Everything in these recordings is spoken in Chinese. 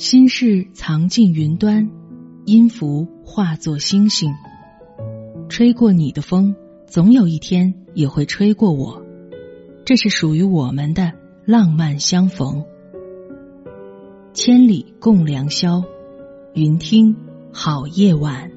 心事藏进云端，音符化作星星。吹过你的风，总有一天也会吹过我。这是属于我们的浪漫相逢。千里共良宵，云听好夜晚。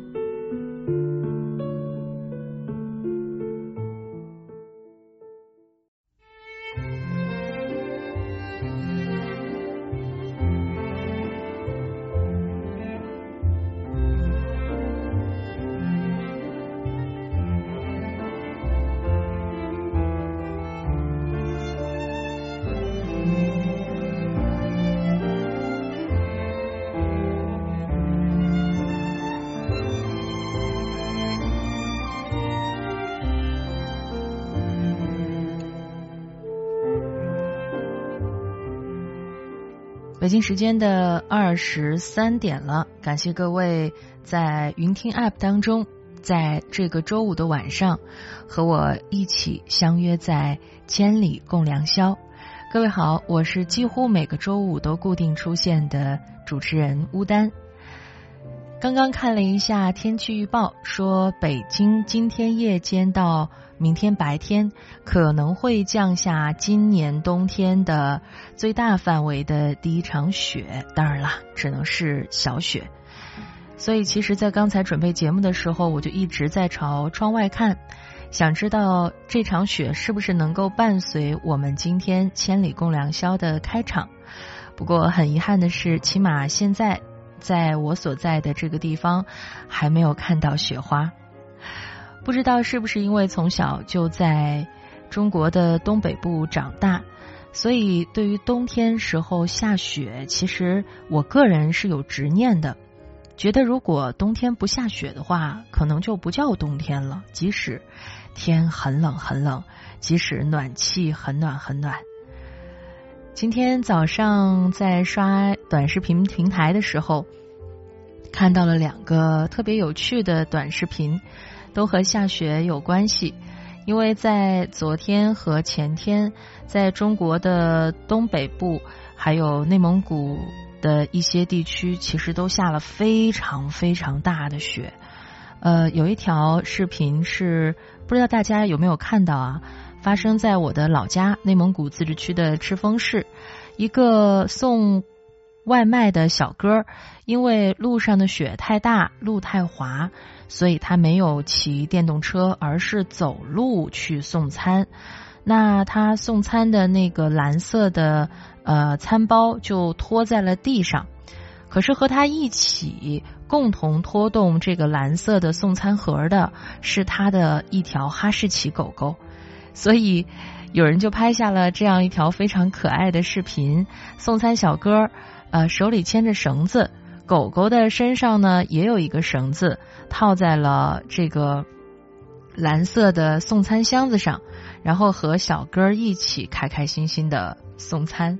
北京时间的二十三点了，感谢各位在云听 App 当中，在这个周五的晚上和我一起相约在千里共良宵。各位好，我是几乎每个周五都固定出现的主持人乌丹。刚刚看了一下天气预报，说北京今天夜间到。明天白天可能会降下今年冬天的最大范围的第一场雪，当然了，只能是小雪。所以，其实，在刚才准备节目的时候，我就一直在朝窗外看，想知道这场雪是不是能够伴随我们今天千里共良宵的开场。不过，很遗憾的是，起码现在在我所在的这个地方还没有看到雪花。不知道是不是因为从小就在中国的东北部长大，所以对于冬天时候下雪，其实我个人是有执念的，觉得如果冬天不下雪的话，可能就不叫冬天了。即使天很冷很冷，即使暖气很暖很暖。今天早上在刷短视频平台的时候，看到了两个特别有趣的短视频。都和下雪有关系，因为在昨天和前天，在中国的东北部还有内蒙古的一些地区，其实都下了非常非常大的雪。呃，有一条视频是不知道大家有没有看到啊？发生在我的老家内蒙古自治区的赤峰市，一个送外卖的小哥，因为路上的雪太大，路太滑。所以他没有骑电动车，而是走路去送餐。那他送餐的那个蓝色的呃餐包就拖在了地上。可是和他一起共同拖动这个蓝色的送餐盒的是他的一条哈士奇狗狗。所以有人就拍下了这样一条非常可爱的视频：送餐小哥呃手里牵着绳子，狗狗的身上呢也有一个绳子。套在了这个蓝色的送餐箱子上，然后和小哥一起开开心心的送餐。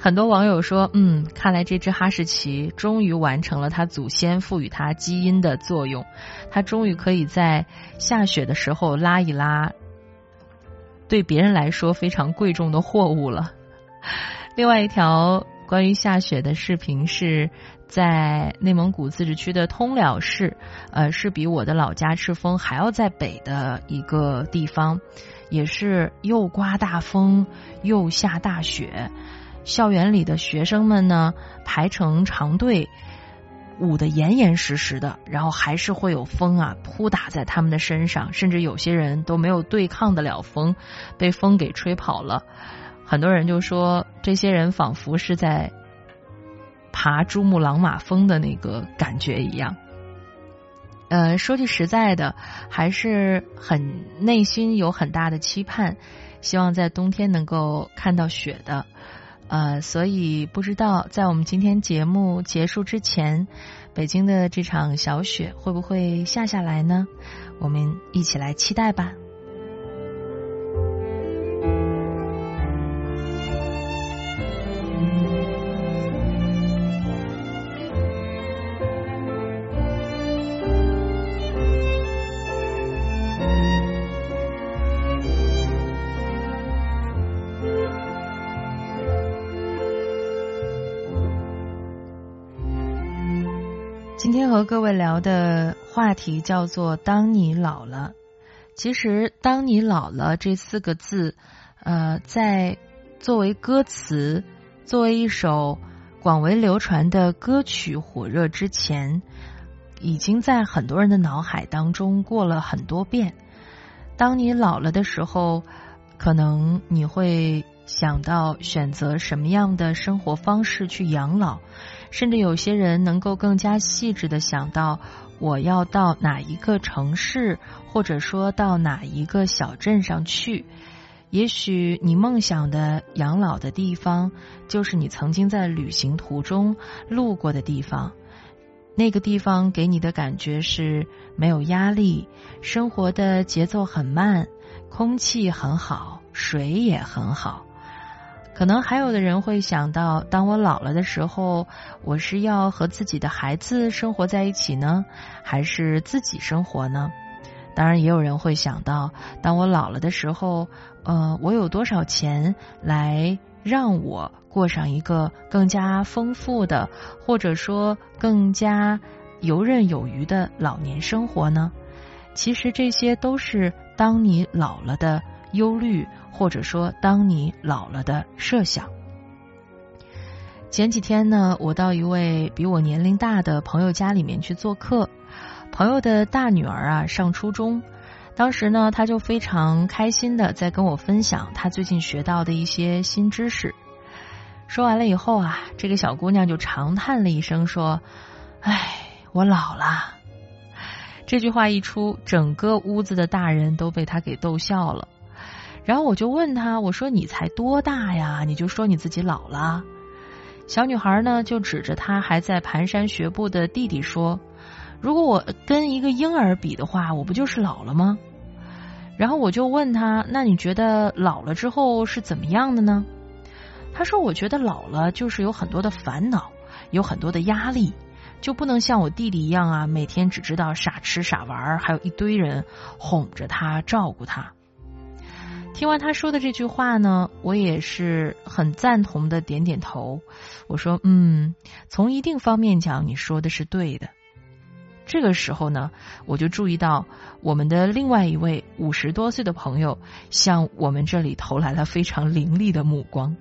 很多网友说：“嗯，看来这只哈士奇终于完成了它祖先赋予它基因的作用，它终于可以在下雪的时候拉一拉对别人来说非常贵重的货物了。”另外一条关于下雪的视频是。在内蒙古自治区的通辽市，呃，是比我的老家赤峰还要在北的一个地方，也是又刮大风又下大雪，校园里的学生们呢排成长队，捂得严严实实的，然后还是会有风啊扑打在他们的身上，甚至有些人都没有对抗得了风，被风给吹跑了。很多人就说，这些人仿佛是在。爬珠穆朗玛峰的那个感觉一样，呃，说句实在的，还是很内心有很大的期盼，希望在冬天能够看到雪的，呃，所以不知道在我们今天节目结束之前，北京的这场小雪会不会下下来呢？我们一起来期待吧。今天和各位聊的话题叫做“当你老了”。其实，“当你老了”这四个字，呃，在作为歌词、作为一首广为流传的歌曲火热之前，已经在很多人的脑海当中过了很多遍。当你老了的时候，可能你会想到选择什么样的生活方式去养老。甚至有些人能够更加细致的想到，我要到哪一个城市，或者说到哪一个小镇上去。也许你梦想的养老的地方，就是你曾经在旅行途中路过的地方。那个地方给你的感觉是没有压力，生活的节奏很慢，空气很好，水也很好。可能还有的人会想到，当我老了的时候，我是要和自己的孩子生活在一起呢，还是自己生活呢？当然，也有人会想到，当我老了的时候，呃，我有多少钱来让我过上一个更加丰富的，或者说更加游刃有余的老年生活呢？其实这些都是当你老了的忧虑。或者说，当你老了的设想。前几天呢，我到一位比我年龄大的朋友家里面去做客。朋友的大女儿啊上初中，当时呢，她就非常开心的在跟我分享她最近学到的一些新知识。说完了以后啊，这个小姑娘就长叹了一声，说：“唉，我老了。”这句话一出，整个屋子的大人都被他给逗笑了。然后我就问他，我说你才多大呀？你就说你自己老了。小女孩呢就指着她还在蹒跚学步的弟弟说：“如果我跟一个婴儿比的话，我不就是老了吗？”然后我就问他：“那你觉得老了之后是怎么样的呢？”他说：“我觉得老了就是有很多的烦恼，有很多的压力，就不能像我弟弟一样啊，每天只知道傻吃傻玩，还有一堆人哄着他、照顾他。”听完他说的这句话呢，我也是很赞同的，点点头。我说：“嗯，从一定方面讲，你说的是对的。”这个时候呢，我就注意到我们的另外一位五十多岁的朋友向我们这里投来了非常凌厉的目光。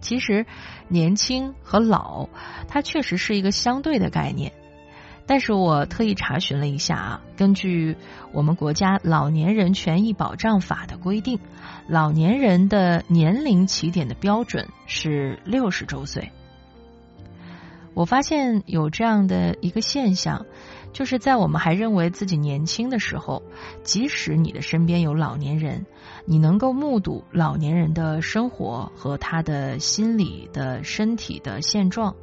其实，年轻和老，它确实是一个相对的概念。但是我特意查询了一下啊，根据我们国家老年人权益保障法的规定，老年人的年龄起点的标准是六十周岁。我发现有这样的一个现象，就是在我们还认为自己年轻的时候，即使你的身边有老年人，你能够目睹老年人的生活和他的心理的身体的现状，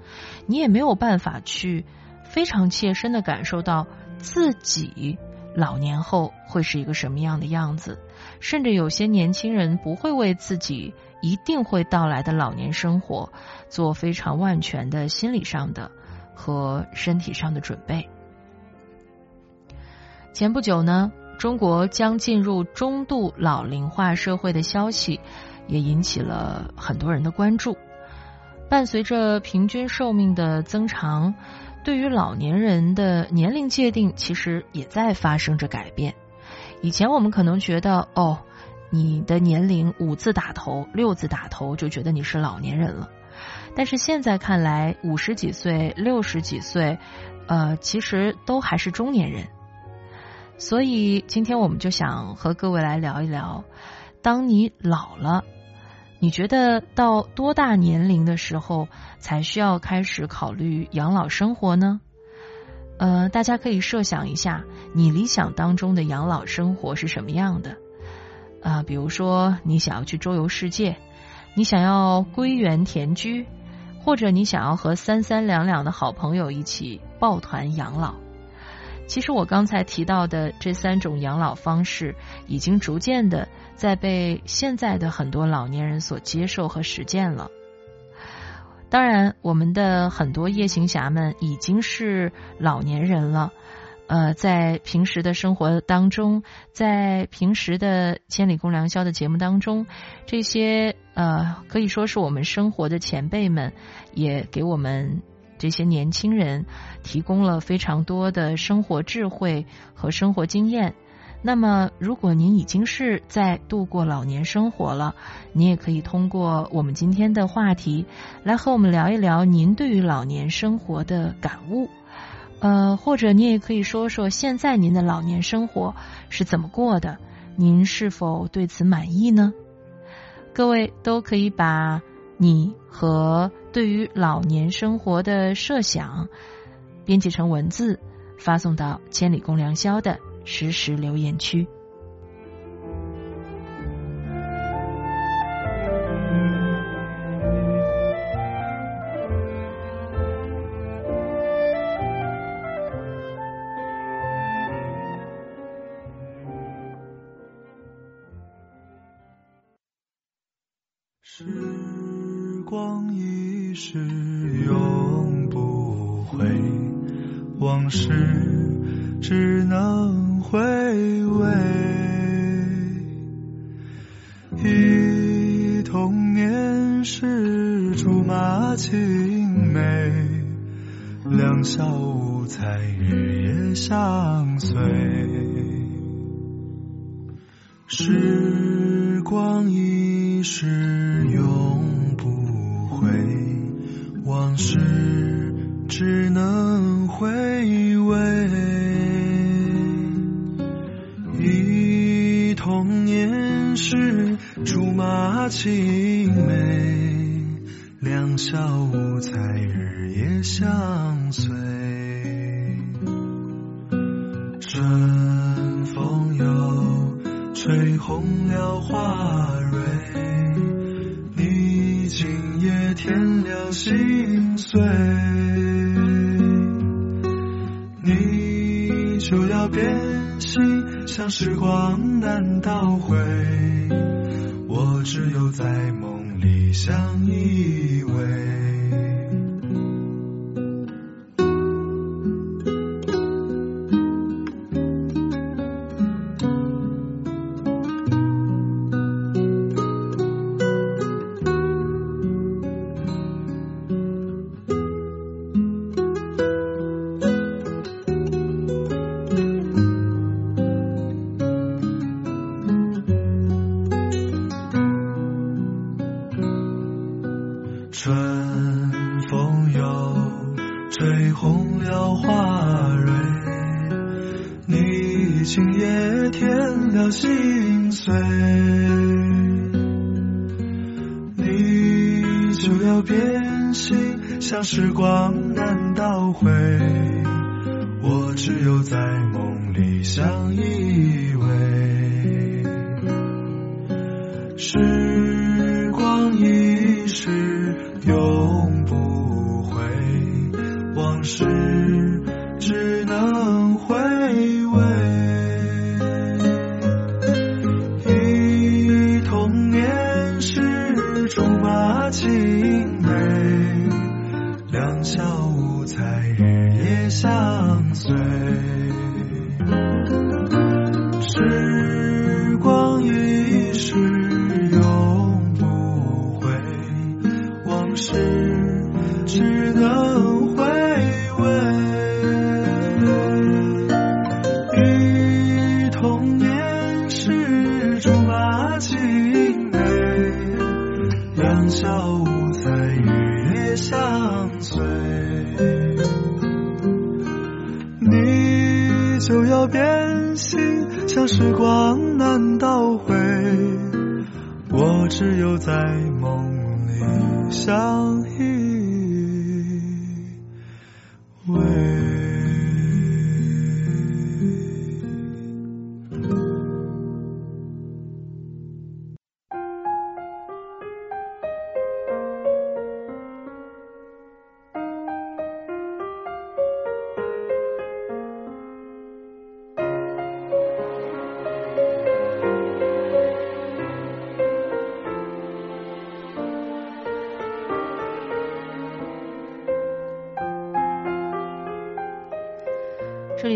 你也没有办法去。非常切身的感受到自己老年后会是一个什么样的样子，甚至有些年轻人不会为自己一定会到来的老年生活做非常万全的心理上的和身体上的准备。前不久呢，中国将进入中度老龄化社会的消息也引起了很多人的关注。伴随着平均寿命的增长。对于老年人的年龄界定，其实也在发生着改变。以前我们可能觉得，哦，你的年龄五字打头、六字打头，就觉得你是老年人了。但是现在看来，五十几岁、六十几岁，呃，其实都还是中年人。所以今天我们就想和各位来聊一聊，当你老了。你觉得到多大年龄的时候才需要开始考虑养老生活呢？呃，大家可以设想一下，你理想当中的养老生活是什么样的？啊，比如说你想要去周游世界，你想要归园田居，或者你想要和三三两两的好朋友一起抱团养老。其实我刚才提到的这三种养老方式，已经逐渐的。在被现在的很多老年人所接受和实践了。当然，我们的很多夜行侠们已经是老年人了。呃，在平时的生活当中，在平时的《千里共良宵》的节目当中，这些呃可以说是我们生活的前辈们，也给我们这些年轻人提供了非常多的生活智慧和生活经验。那么，如果您已经是在度过老年生活了，你也可以通过我们今天的话题来和我们聊一聊您对于老年生活的感悟。呃，或者你也可以说说现在您的老年生活是怎么过的，您是否对此满意呢？各位都可以把你和对于老年生活的设想编辑成文字，发送到千里共良宵的。实时留言区。时光一逝永不回，往事只能。回味，忆童年时竹马青梅，两小无猜日夜相随。时光一逝永不回，往事只能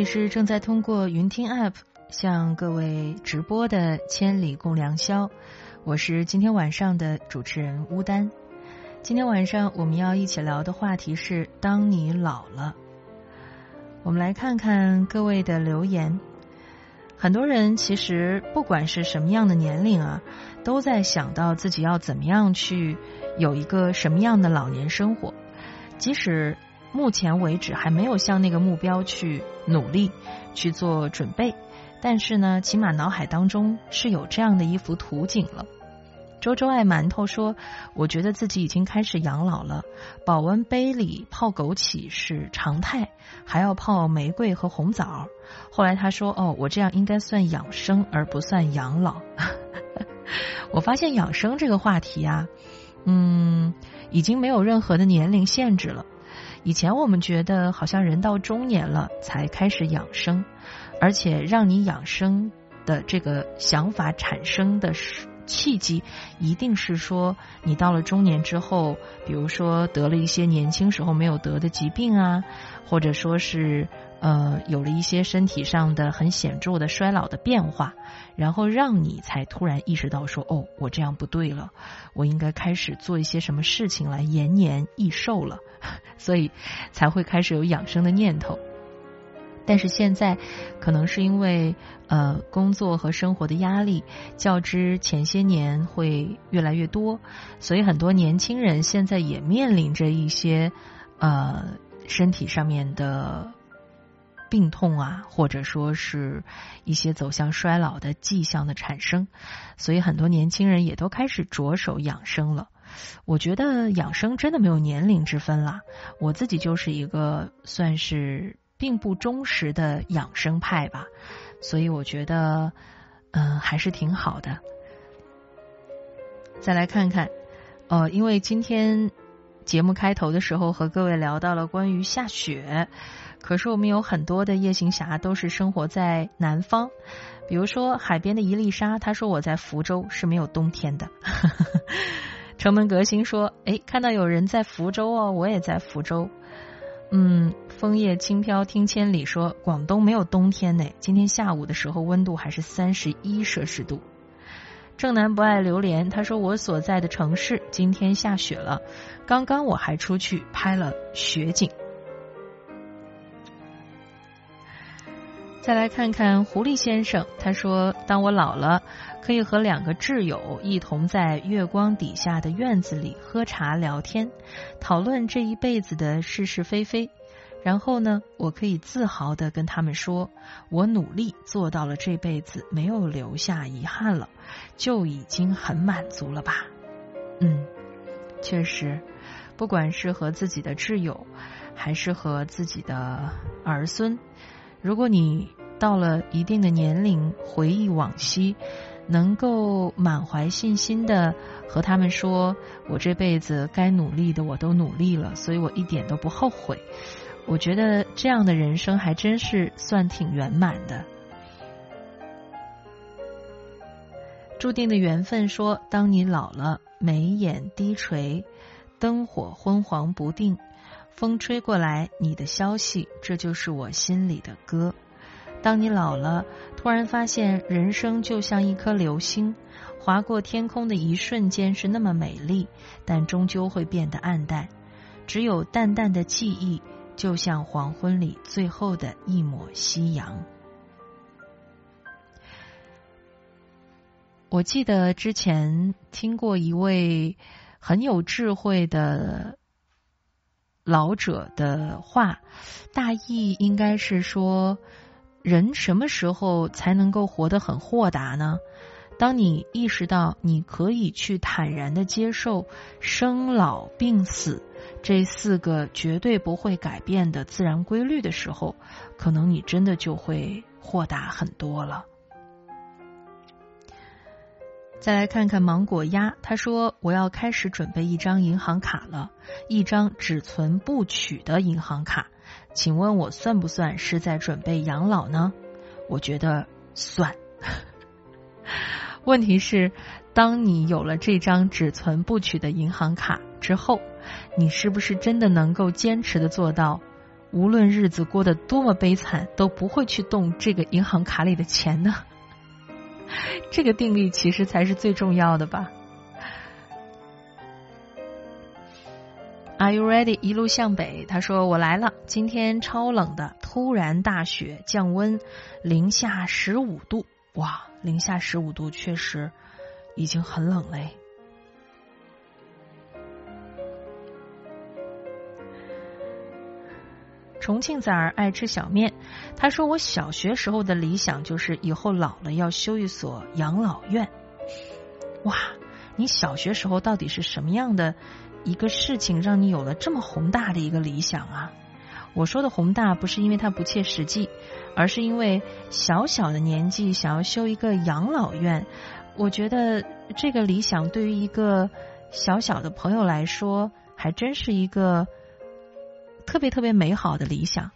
是正在通过云听 App 向各位直播的《千里共良宵》，我是今天晚上的主持人乌丹。今天晚上我们要一起聊的话题是：当你老了。我们来看看各位的留言。很多人其实不管是什么样的年龄啊，都在想到自己要怎么样去有一个什么样的老年生活。即使目前为止还没有向那个目标去努力去做准备，但是呢，起码脑海当中是有这样的一幅图景了。周周爱馒头说：“我觉得自己已经开始养老了，保温杯里泡枸杞是常态，还要泡玫瑰和红枣。”后来他说：“哦，我这样应该算养生而不算养老。”我发现养生这个话题啊，嗯，已经没有任何的年龄限制了。以前我们觉得好像人到中年了才开始养生，而且让你养生的这个想法产生的。契机一定是说，你到了中年之后，比如说得了一些年轻时候没有得的疾病啊，或者说是呃有了一些身体上的很显著的衰老的变化，然后让你才突然意识到说，哦，我这样不对了，我应该开始做一些什么事情来延年益寿了，所以才会开始有养生的念头。但是现在，可能是因为呃工作和生活的压力较之前些年会越来越多，所以很多年轻人现在也面临着一些呃身体上面的病痛啊，或者说是一些走向衰老的迹象的产生，所以很多年轻人也都开始着手养生了。我觉得养生真的没有年龄之分啦，我自己就是一个算是。并不忠实的养生派吧，所以我觉得，嗯，还是挺好的。再来看看，呃，因为今天节目开头的时候和各位聊到了关于下雪，可是我们有很多的夜行侠都是生活在南方，比如说海边的伊丽莎，他说我在福州是没有冬天的。城门革新说，哎，看到有人在福州哦，我也在福州。嗯，枫叶轻飘听千里，说广东没有冬天呢。今天下午的时候温度还是三十一摄氏度。正南不爱榴莲，他说我所在的城市今天下雪了，刚刚我还出去拍了雪景。再来看看狐狸先生，他说当我老了，可以和两个挚友一同在月光底下的院子里喝茶聊天，讨论这一辈子的是是非非。然后呢，我可以自豪的跟他们说，我努力做到了这辈子没有留下遗憾了，就已经很满足了吧？嗯，确实，不管是和自己的挚友，还是和自己的儿孙。如果你到了一定的年龄，回忆往昔，能够满怀信心的和他们说：“我这辈子该努力的我都努力了，所以我一点都不后悔。”我觉得这样的人生还真是算挺圆满的。注定的缘分说：“当你老了，眉眼低垂，灯火昏黄不定。”风吹过来，你的消息，这就是我心里的歌。当你老了，突然发现人生就像一颗流星，划过天空的一瞬间是那么美丽，但终究会变得暗淡。只有淡淡的记忆，就像黄昏里最后的一抹夕阳。我记得之前听过一位很有智慧的。老者的话，大意应该是说，人什么时候才能够活得很豁达呢？当你意识到你可以去坦然的接受生老病死这四个绝对不会改变的自然规律的时候，可能你真的就会豁达很多了。再来看看芒果鸭，他说：“我要开始准备一张银行卡了，一张只存不取的银行卡，请问我算不算是在准备养老呢？”我觉得算。问题是，当你有了这张只存不取的银行卡之后，你是不是真的能够坚持的做到，无论日子过得多么悲惨，都不会去动这个银行卡里的钱呢？这个定力其实才是最重要的吧。Are you ready？一路向北，他说我来了。今天超冷的，突然大雪降温，零下十五度。哇，零下十五度确实已经很冷嘞。重庆崽儿爱吃小面，他说我小学时候的理想就是以后老了要修一所养老院。哇，你小学时候到底是什么样的？一个事情让你有了这么宏大的一个理想啊！我说的宏大不是因为它不切实际，而是因为小小的年纪想要修一个养老院，我觉得这个理想对于一个小小的朋友来说，还真是一个特别特别美好的理想。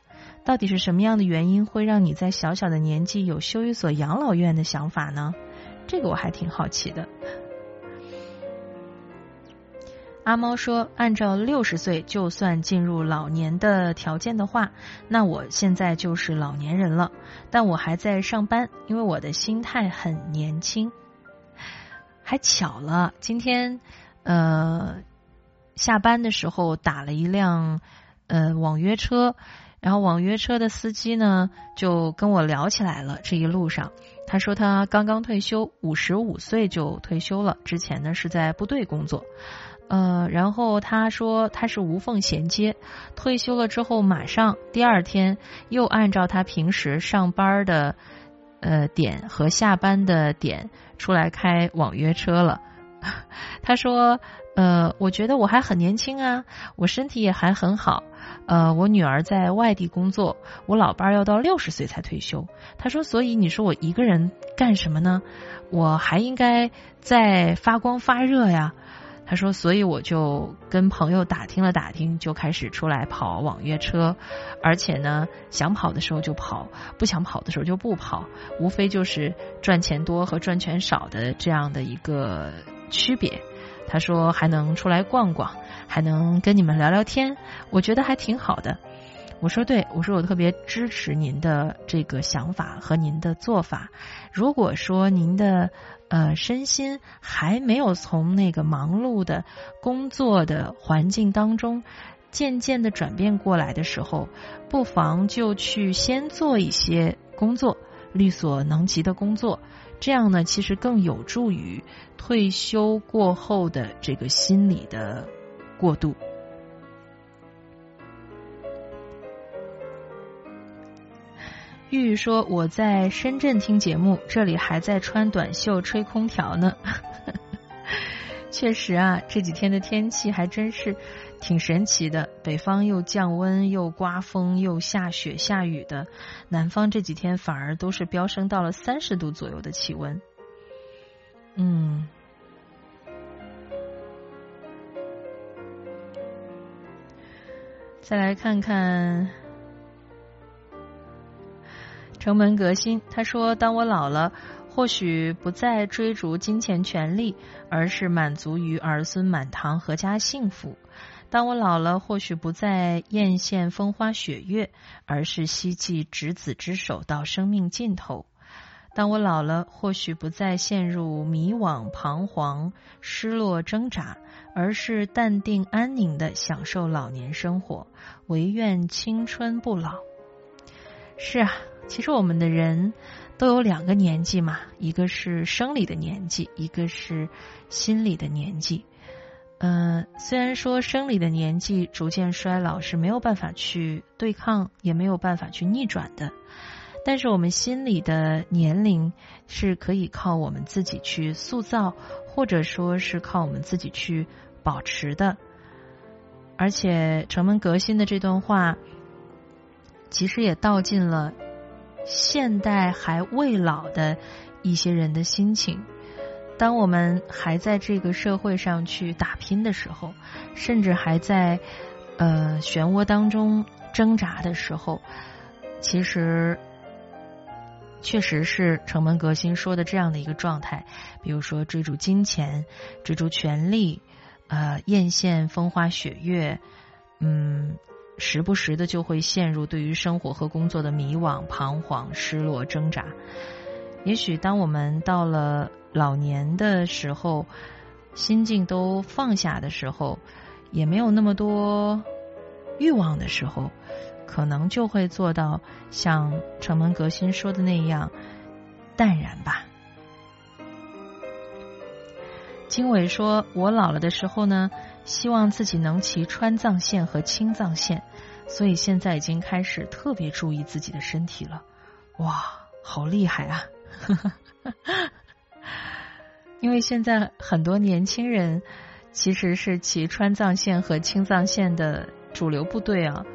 到底是什么样的原因会让你在小小的年纪有修一所养老院的想法呢？这个我还挺好奇的。阿猫说：“按照六十岁就算进入老年的条件的话，那我现在就是老年人了。但我还在上班，因为我的心态很年轻。还巧了，今天呃下班的时候打了一辆呃网约车，然后网约车的司机呢就跟我聊起来了。这一路上，他说他刚刚退休，五十五岁就退休了。之前呢是在部队工作。”呃，然后他说他是无缝衔接，退休了之后马上第二天又按照他平时上班的呃点和下班的点出来开网约车了。他说呃，我觉得我还很年轻啊，我身体也还很好。呃，我女儿在外地工作，我老伴要到六十岁才退休。他说，所以你说我一个人干什么呢？我还应该在发光发热呀。他说：“所以我就跟朋友打听了打听，就开始出来跑网约车，而且呢，想跑的时候就跑，不想跑的时候就不跑，无非就是赚钱多和赚钱少的这样的一个区别。”他说：“还能出来逛逛，还能跟你们聊聊天，我觉得还挺好的。”我说：“对，我说我特别支持您的这个想法和您的做法。如果说您的……”呃，身心还没有从那个忙碌的工作的环境当中渐渐的转变过来的时候，不妨就去先做一些工作，力所能及的工作，这样呢，其实更有助于退休过后的这个心理的过渡。玉玉说：“我在深圳听节目，这里还在穿短袖吹空调呢。确实啊，这几天的天气还真是挺神奇的。北方又降温，又刮风，又下雪下雨的；南方这几天反而都是飙升到了三十度左右的气温。嗯，再来看看。”城门革新，他说：“当我老了，或许不再追逐金钱权利，而是满足于儿孙满堂、阖家幸福；当我老了，或许不再艳羡风花雪月，而是希冀执子之手到生命尽头；当我老了，或许不再陷入迷惘、彷徨、失落、挣扎，而是淡定安宁的享受老年生活，唯愿青春不老。”是啊。其实我们的人都有两个年纪嘛，一个是生理的年纪，一个是心理的年纪。嗯，虽然说生理的年纪逐渐衰老是没有办法去对抗，也没有办法去逆转的，但是我们心理的年龄是可以靠我们自己去塑造，或者说是靠我们自己去保持的。而且城门革新的这段话，其实也道尽了。现代还未老的一些人的心情，当我们还在这个社会上去打拼的时候，甚至还在呃漩涡当中挣扎的时候，其实确实是城门革新说的这样的一个状态。比如说追逐金钱、追逐权力、呃艳羡风花雪月，嗯。时不时的就会陷入对于生活和工作的迷惘、彷徨、失落、挣扎。也许当我们到了老年的时候，心境都放下的时候，也没有那么多欲望的时候，可能就会做到像城门革新说的那样淡然吧。经纬说：“我老了的时候呢，希望自己能骑川藏线和青藏线，所以现在已经开始特别注意自己的身体了。”哇，好厉害啊！因为现在很多年轻人其实是骑川藏线和青藏线的主流部队啊，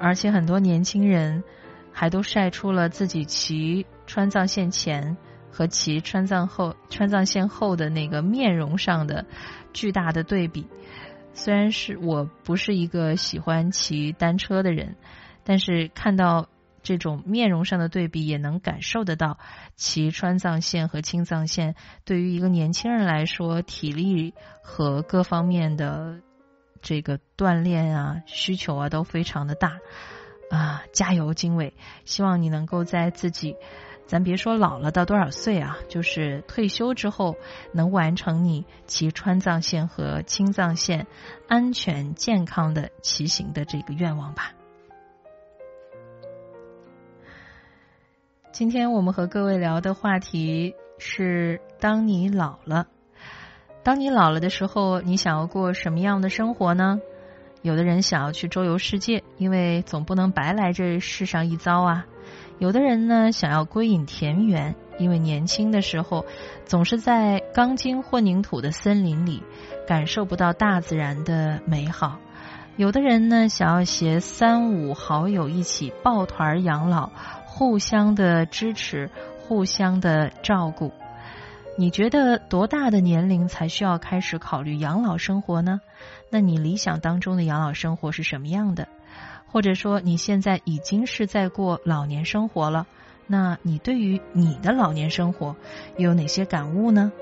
而且很多年轻人还都晒出了自己骑川藏线前。和骑川藏后川藏线后的那个面容上的巨大的对比，虽然是我不是一个喜欢骑单车的人，但是看到这种面容上的对比，也能感受得到骑川藏线和青藏线对于一个年轻人来说，体力和各方面的这个锻炼啊需求啊都非常的大啊！加油，经纬！希望你能够在自己。咱别说老了到多少岁啊，就是退休之后能完成你骑川藏线和青藏线安全健康的骑行的这个愿望吧。今天我们和各位聊的话题是：当你老了，当你老了的时候，你想要过什么样的生活呢？有的人想要去周游世界，因为总不能白来这世上一遭啊。有的人呢想要归隐田园，因为年轻的时候总是在钢筋混凝土的森林里，感受不到大自然的美好。有的人呢想要携三五好友一起抱团养老，互相的支持，互相的照顾。你觉得多大的年龄才需要开始考虑养老生活呢？那你理想当中的养老生活是什么样的？或者说你现在已经是在过老年生活了，那你对于你的老年生活又有哪些感悟呢？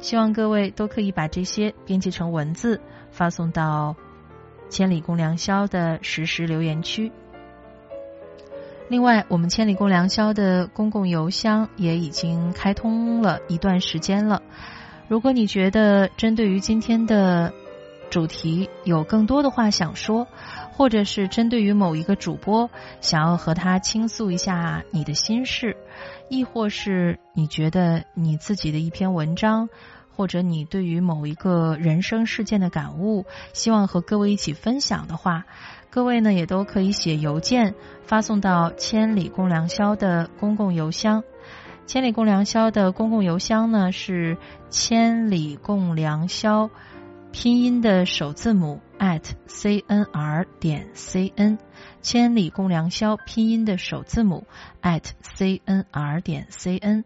希望各位都可以把这些编辑成文字发送到千里共良宵的实时留言区。另外，我们千里共良宵的公共邮箱也已经开通了一段时间了。如果你觉得针对于今天的主题有更多的话想说。或者是针对于某一个主播，想要和他倾诉一下你的心事，亦或是你觉得你自己的一篇文章，或者你对于某一个人生事件的感悟，希望和各位一起分享的话，各位呢也都可以写邮件发送到千里共良宵的公共邮箱。千里共良宵的公共邮箱呢是千里共良宵。拼音的首字母 at c n r 点 c n，千里共良宵拼音的首字母 at c n r 点 c n，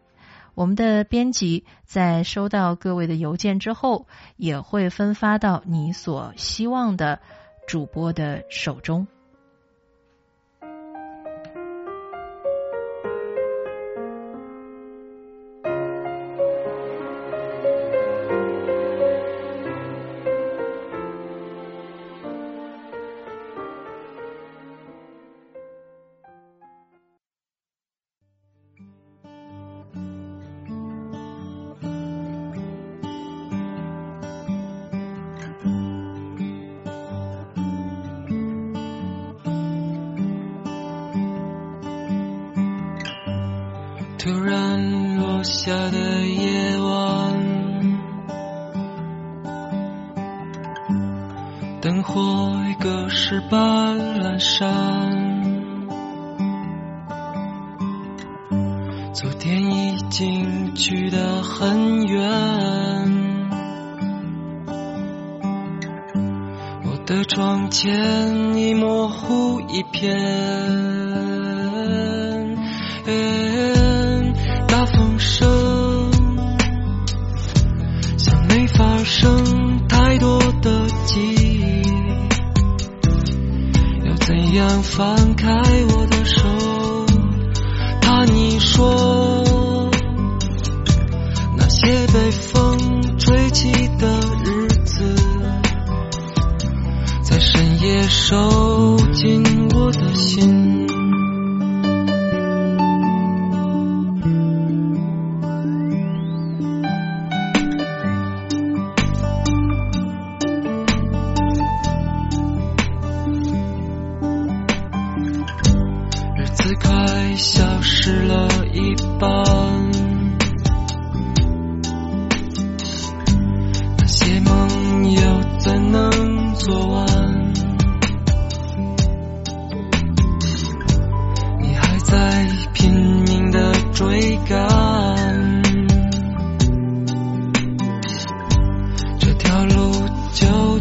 我们的编辑在收到各位的邮件之后，也会分发到你所希望的主播的手中。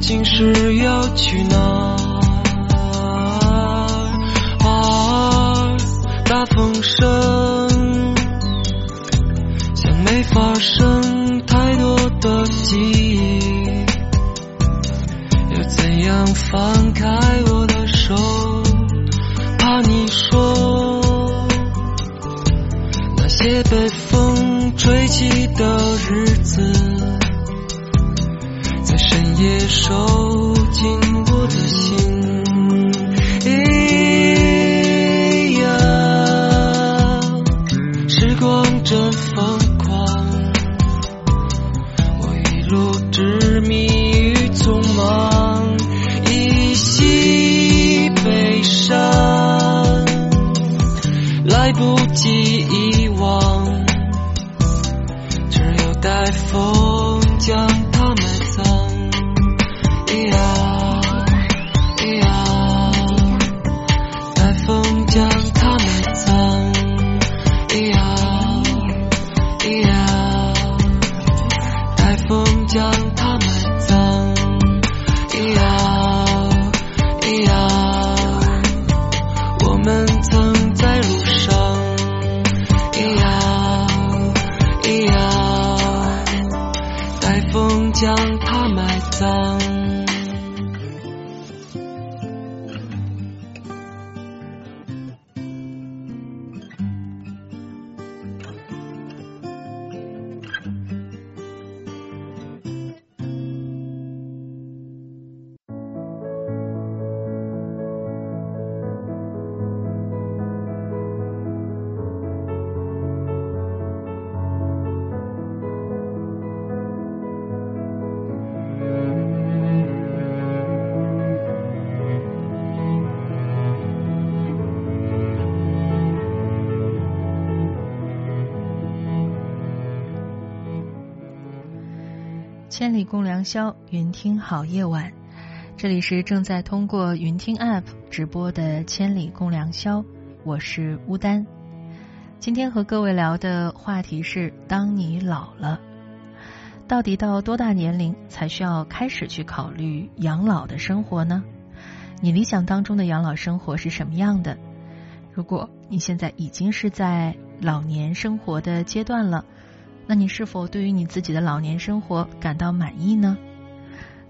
竟是要去哪？啊，大风声像没发生太多的记忆，又怎样放开我的手？怕你说那些被风吹起的日夜共良宵，云听好夜晚。这里是正在通过云听 App 直播的《千里共良宵》，我是乌丹。今天和各位聊的话题是：当你老了，到底到多大年龄才需要开始去考虑养老的生活呢？你理想当中的养老生活是什么样的？如果你现在已经是在老年生活的阶段了，那你是否对于你自己的老年生活感到满意呢？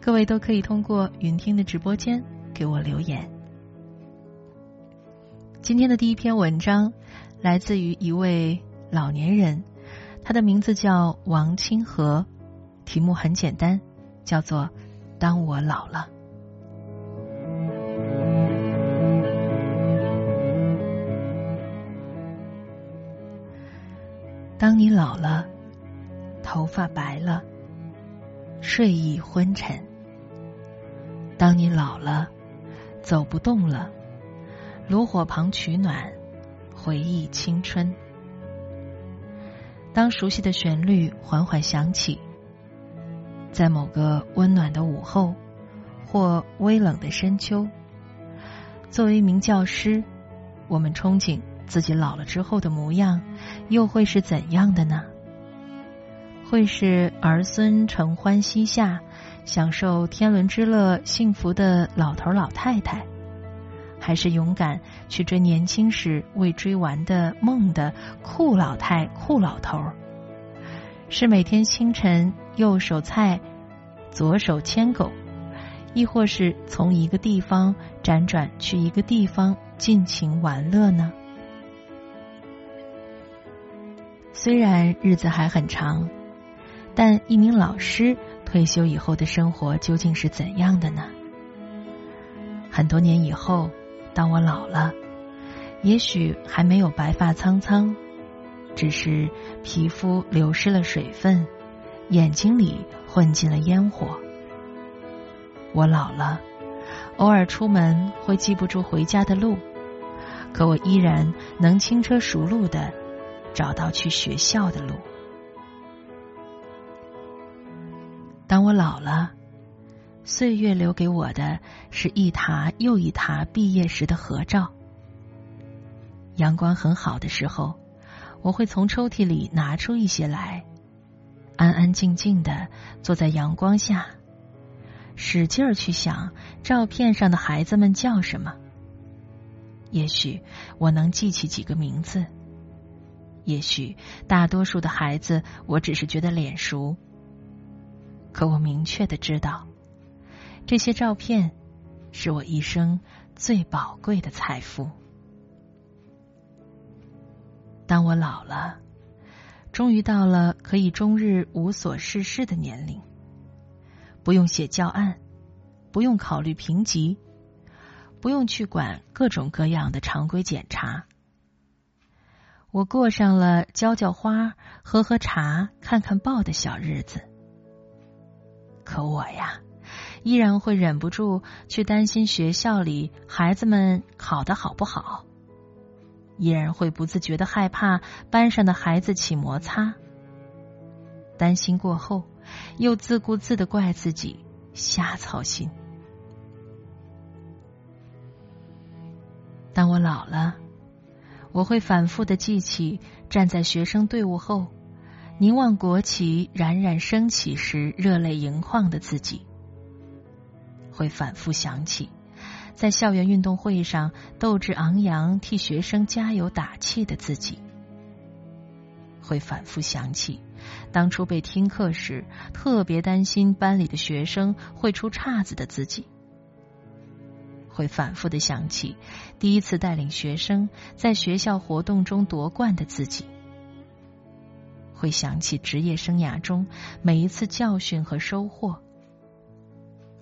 各位都可以通过云听的直播间给我留言。今天的第一篇文章来自于一位老年人，他的名字叫王清河，题目很简单，叫做《当我老了》。当你老了，头发白了，睡意昏沉；当你老了，走不动了，炉火旁取暖，回忆青春。当熟悉的旋律缓缓响起，在某个温暖的午后或微冷的深秋，作为一名教师，我们憧憬自己老了之后的模样，又会是怎样的呢？会是儿孙承欢膝下，享受天伦之乐、幸福的老头老太太，还是勇敢去追年轻时未追完的梦的酷老太、酷老头？是每天清晨右手菜，左手牵狗，亦或是从一个地方辗转去一个地方尽情玩乐呢？虽然日子还很长。但一名老师退休以后的生活究竟是怎样的呢？很多年以后，当我老了，也许还没有白发苍苍，只是皮肤流失了水分，眼睛里混进了烟火。我老了，偶尔出门会记不住回家的路，可我依然能轻车熟路的找到去学校的路。当我老了，岁月留给我的是一沓又一沓毕业时的合照。阳光很好的时候，我会从抽屉里拿出一些来，安安静静的坐在阳光下，使劲儿去想照片上的孩子们叫什么。也许我能记起几个名字，也许大多数的孩子我只是觉得脸熟，可我明确的知道，这些照片是我一生最宝贵的财富。当我老了，终于到了可以终日无所事事的年龄，不用写教案，不用考虑评级。不用去管各种各样的常规检查，我过上了浇浇花、喝喝茶、看看报的小日子。可我呀，依然会忍不住去担心学校里孩子们考得好不好，依然会不自觉的害怕班上的孩子起摩擦，担心过后又自顾自的怪自己瞎操心。当我老了，我会反复的记起站在学生队伍后，凝望国旗冉冉升起时热泪盈眶的自己；会反复想起在校园运动会上斗志昂扬替学生加油打气的自己；会反复想起当初被听课时特别担心班里的学生会出岔子的自己。会反复的想起第一次带领学生在学校活动中夺冠的自己，会想起职业生涯中每一次教训和收获，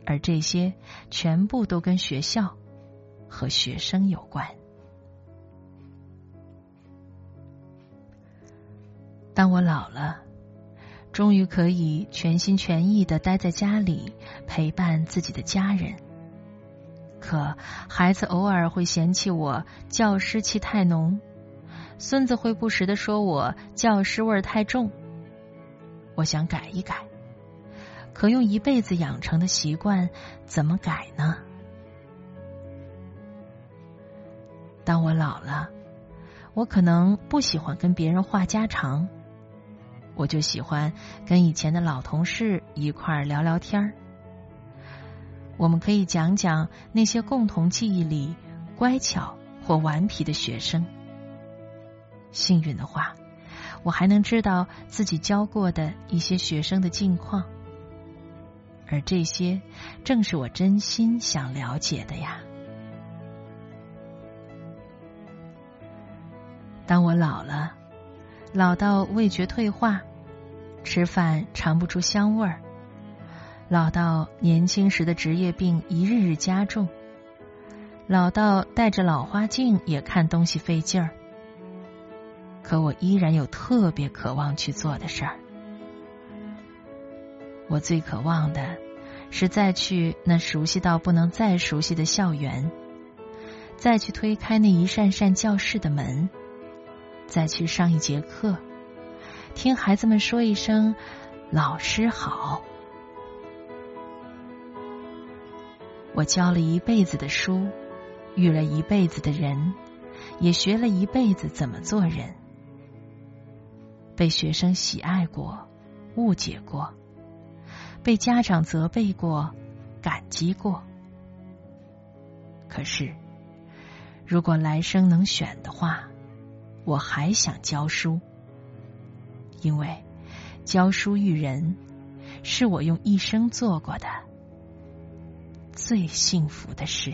而这些全部都跟学校和学生有关。当我老了，终于可以全心全意的待在家里陪伴自己的家人。可孩子偶尔会嫌弃我教师气太浓，孙子会不时的说我教师味儿太重。我想改一改，可用一辈子养成的习惯怎么改呢？当我老了，我可能不喜欢跟别人话家常，我就喜欢跟以前的老同事一块儿聊聊天儿。我们可以讲讲那些共同记忆里乖巧或顽皮的学生。幸运的话，我还能知道自己教过的一些学生的近况，而这些正是我真心想了解的呀。当我老了，老到味觉退化，吃饭尝不出香味儿。老到年轻时的职业病一日日加重，老到戴着老花镜也看东西费劲儿。可我依然有特别渴望去做的事儿。我最渴望的是再去那熟悉到不能再熟悉的校园，再去推开那一扇扇教室的门，再去上一节课，听孩子们说一声“老师好”。我教了一辈子的书，遇了一辈子的人，也学了一辈子怎么做人。被学生喜爱过，误解过，被家长责备过，感激过。可是，如果来生能选的话，我还想教书，因为教书育人是我用一生做过的。最幸福的事。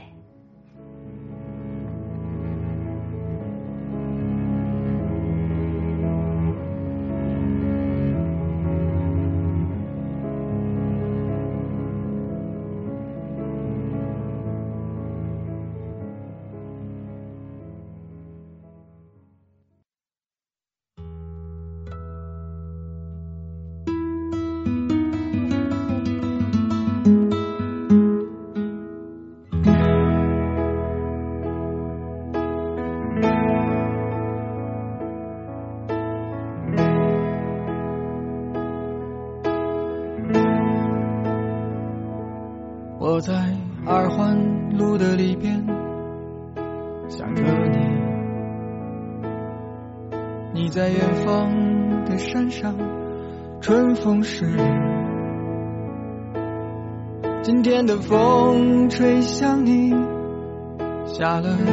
下了雨。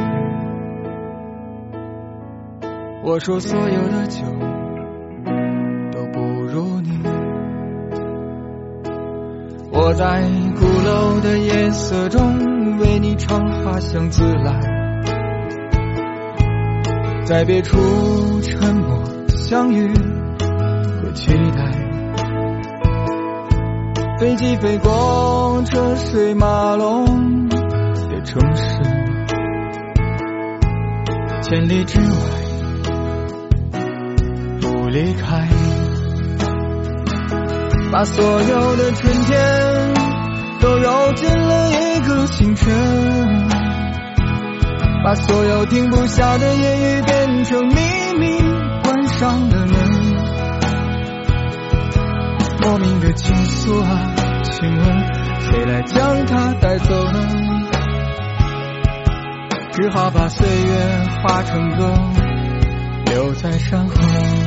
我说所有的酒都不如你。我在鼓楼的夜色中为你唱花香自来，在别处沉默相遇和期待。飞机飞过车水马龙的城市，千里之外不离开。把所有的春天都揉进了一个清晨，把所有停不下的言语变成秘密，关上了门。莫名的情愫啊，请问谁来将它带走呢？只好把岁月化成歌，留在山河。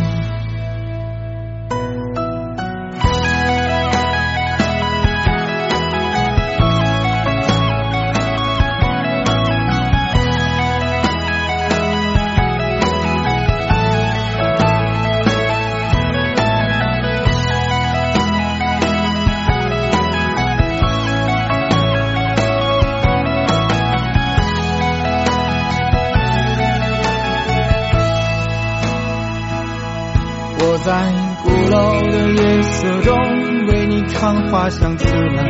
花香自来，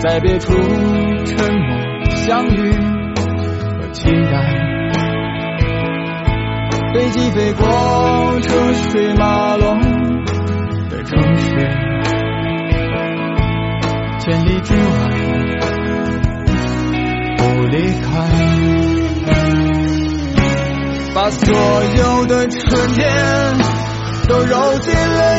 在别处沉默相遇和期待。飞机飞过车水马龙的城市，千里之外不离开。把所有的春天都揉进了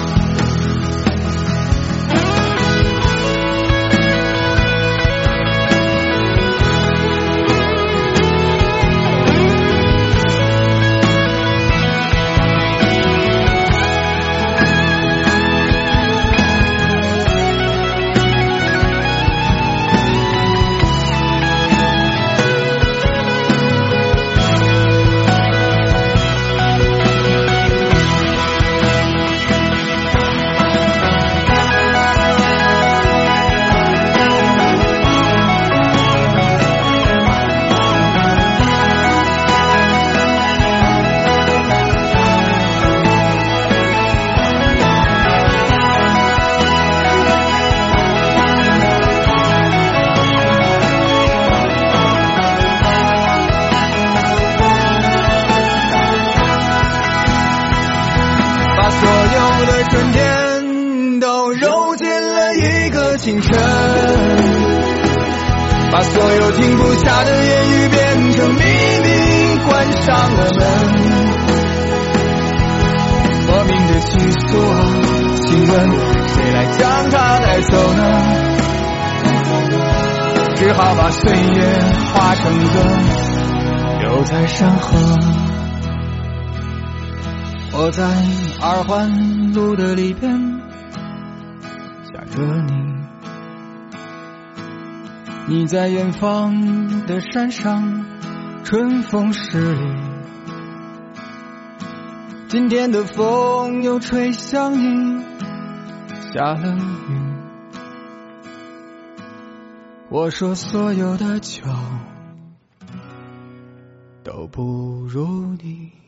莫名的情愫啊，请问谁来将它带走呢？只好把岁月化成歌，留在山河。我在二环路的里边想着你，你在远方的山上，春风十里。今天的风又吹向你，下了雨。我说所有的酒都不如你。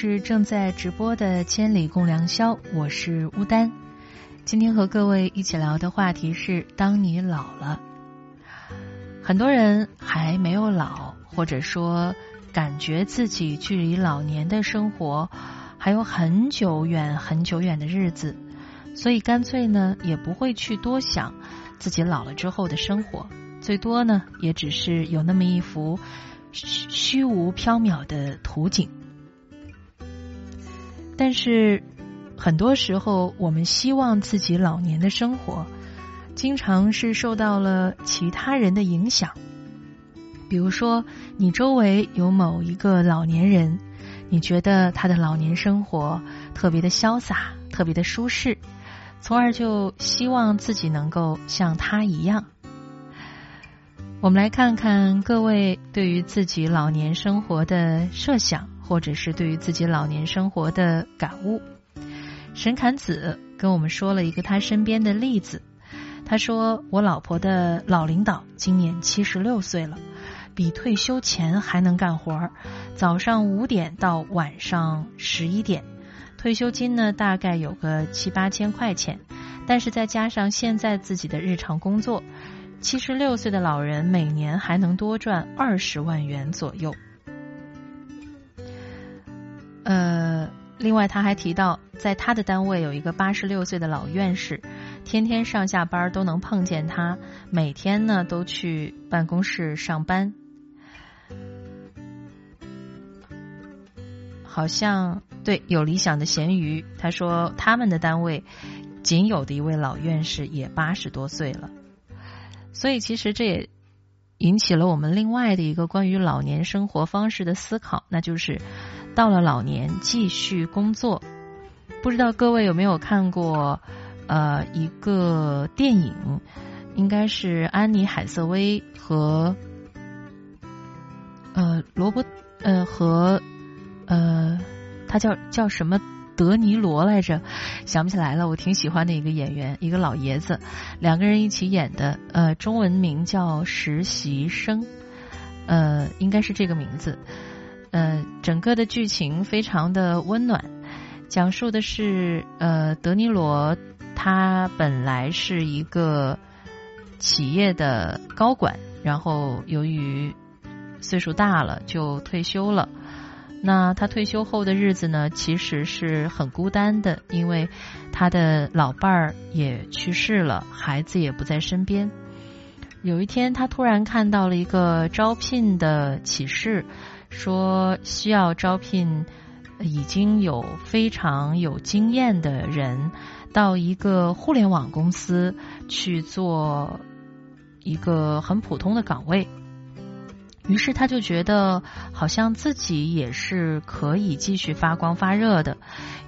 是正在直播的《千里共良宵》，我是乌丹。今天和各位一起聊的话题是：当你老了，很多人还没有老，或者说感觉自己距离老年的生活还有很久远、很久远的日子，所以干脆呢也不会去多想自己老了之后的生活，最多呢也只是有那么一幅虚无缥缈的图景。但是，很多时候我们希望自己老年的生活，经常是受到了其他人的影响。比如说，你周围有某一个老年人，你觉得他的老年生活特别的潇洒，特别的舒适，从而就希望自己能够像他一样。我们来看看各位对于自己老年生活的设想。或者是对于自己老年生活的感悟，沈侃子跟我们说了一个他身边的例子。他说：“我老婆的老领导今年七十六岁了，比退休前还能干活儿早上五点到晚上十一点，退休金呢大概有个七八千块钱，但是再加上现在自己的日常工作，七十六岁的老人每年还能多赚二十万元左右。”呃，另外他还提到，在他的单位有一个八十六岁的老院士，天天上下班都能碰见他，每天呢都去办公室上班。好像对有理想的咸鱼，他说他们的单位仅有的一位老院士也八十多岁了，所以其实这也引起了我们另外的一个关于老年生活方式的思考，那就是。到了老年继续工作，不知道各位有没有看过呃一个电影，应该是安妮海瑟薇和呃罗伯呃和呃他叫叫什么德尼罗来着，想不起来了。我挺喜欢的一个演员，一个老爷子，两个人一起演的，呃中文名叫实习生，呃应该是这个名字。呃，整个的剧情非常的温暖，讲述的是呃，德尼罗他本来是一个企业的高管，然后由于岁数大了就退休了。那他退休后的日子呢，其实是很孤单的，因为他的老伴儿也去世了，孩子也不在身边。有一天，他突然看到了一个招聘的启事。说需要招聘已经有非常有经验的人到一个互联网公司去做一个很普通的岗位，于是他就觉得好像自己也是可以继续发光发热的，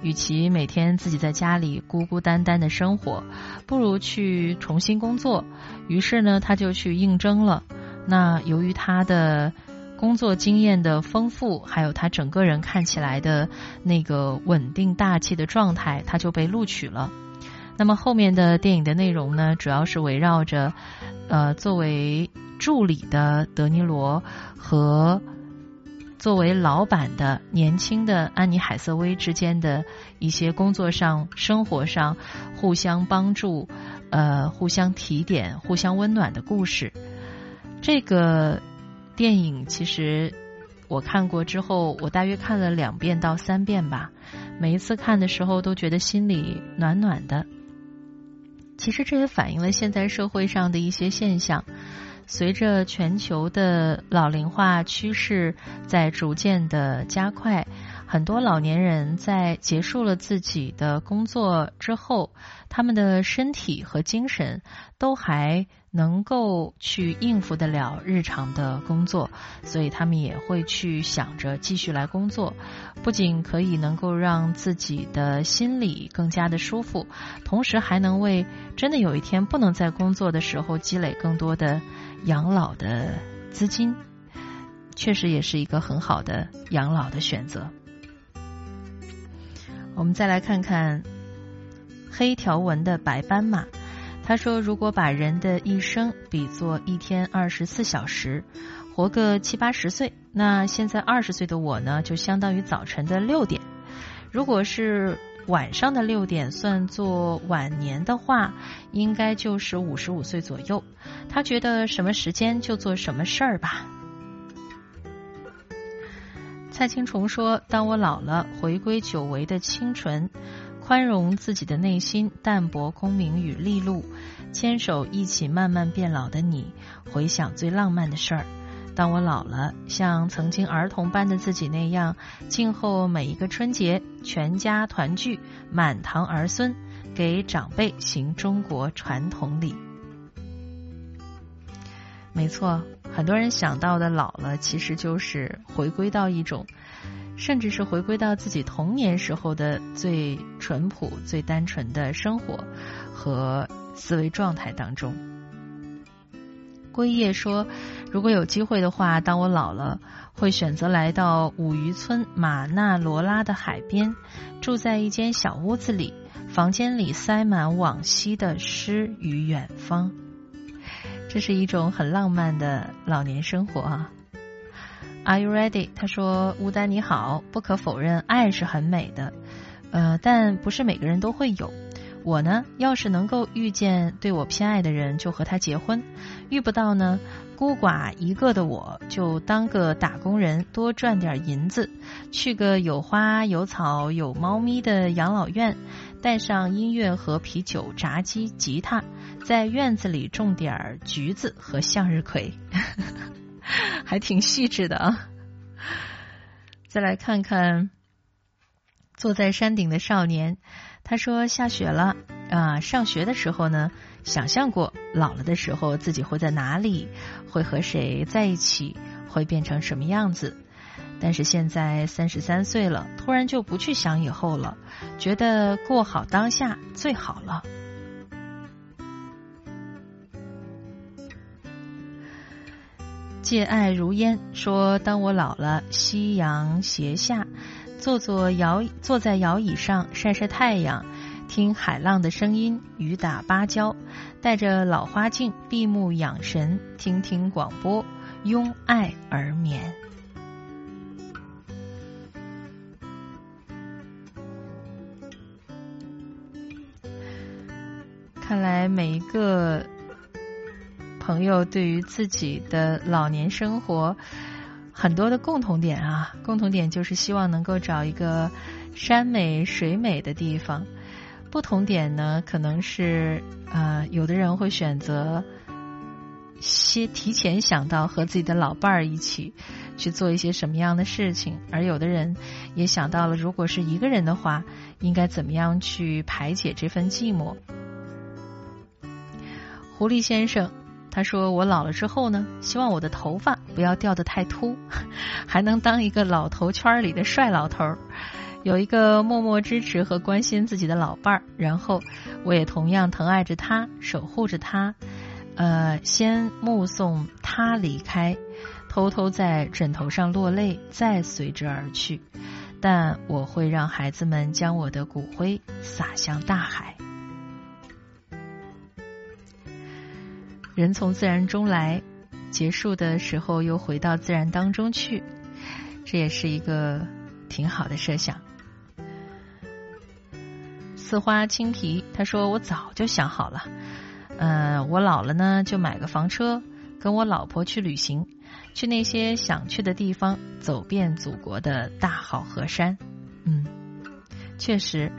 与其每天自己在家里孤孤单单的生活，不如去重新工作。于是呢，他就去应征了。那由于他的工作经验的丰富，还有他整个人看起来的那个稳定大气的状态，他就被录取了。那么后面的电影的内容呢，主要是围绕着呃作为助理的德尼罗和作为老板的年轻的安妮海瑟薇之间的一些工作上、生活上互相帮助、呃互相提点、互相温暖的故事。这个。电影其实我看过之后，我大约看了两遍到三遍吧。每一次看的时候，都觉得心里暖暖的。其实这也反映了现在社会上的一些现象。随着全球的老龄化趋势在逐渐的加快，很多老年人在结束了自己的工作之后，他们的身体和精神都还能够去应付得了日常的工作，所以他们也会去想着继续来工作，不仅可以能够让自己的心理更加的舒服，同时还能为真的有一天不能在工作的时候积累更多的。养老的资金确实也是一个很好的养老的选择。我们再来看看黑条纹的白斑马，他说：“如果把人的一生比作一天二十四小时，活个七八十岁，那现在二十岁的我呢，就相当于早晨的六点。如果是……”晚上的六点算作晚年的话，应该就是五十五岁左右。他觉得什么时间就做什么事儿吧。蔡青虫说：“当我老了，回归久违的清纯，宽容自己的内心，淡泊功名与利禄，牵手一起慢慢变老的你，回想最浪漫的事儿。”当我老了，像曾经儿童般的自己那样，静候每一个春节，全家团聚，满堂儿孙，给长辈行中国传统礼。没错，很多人想到的老了，其实就是回归到一种，甚至是回归到自己童年时候的最淳朴、最单纯的生活和思维状态当中。归叶说。如果有机会的话，当我老了，会选择来到五渔村马纳罗拉的海边，住在一间小屋子里，房间里塞满往昔的诗与远方。这是一种很浪漫的老年生活啊！Are you ready？他说：“乌丹你好，不可否认，爱是很美的，呃，但不是每个人都会有。我呢，要是能够遇见对我偏爱的人，就和他结婚；遇不到呢？”孤寡一个的我，就当个打工人，多赚点银子，去个有花有草有猫咪的养老院，带上音乐和啤酒、炸鸡、吉他，在院子里种点橘子和向日葵，还挺细致的啊。再来看看坐在山顶的少年，他说下雪了啊，上学的时候呢。想象过老了的时候自己会在哪里，会和谁在一起，会变成什么样子。但是现在三十三岁了，突然就不去想以后了，觉得过好当下最好了。借爱如烟说：“当我老了，夕阳斜下，坐坐摇，坐在摇椅上晒晒太阳。”听海浪的声音，雨打芭蕉，戴着老花镜，闭目养神，听听广播，拥爱而眠。看来每一个朋友对于自己的老年生活很多的共同点啊，共同点就是希望能够找一个山美水美的地方。不同点呢，可能是呃，有的人会选择先提前想到和自己的老伴儿一起去做一些什么样的事情，而有的人也想到了，如果是一个人的话，应该怎么样去排解这份寂寞。狐狸先生他说：“我老了之后呢，希望我的头发不要掉得太秃，还能当一个老头圈里的帅老头。”有一个默默支持和关心自己的老伴儿，然后我也同样疼爱着他，守护着他。呃，先目送他离开，偷偷在枕头上落泪，再随之而去。但我会让孩子们将我的骨灰撒向大海。人从自然中来，结束的时候又回到自然当中去，这也是一个挺好的设想。四花青皮，他说：“我早就想好了，嗯，我老了呢，就买个房车，跟我老婆去旅行，去那些想去的地方，走遍祖国的大好河山。”嗯，确实，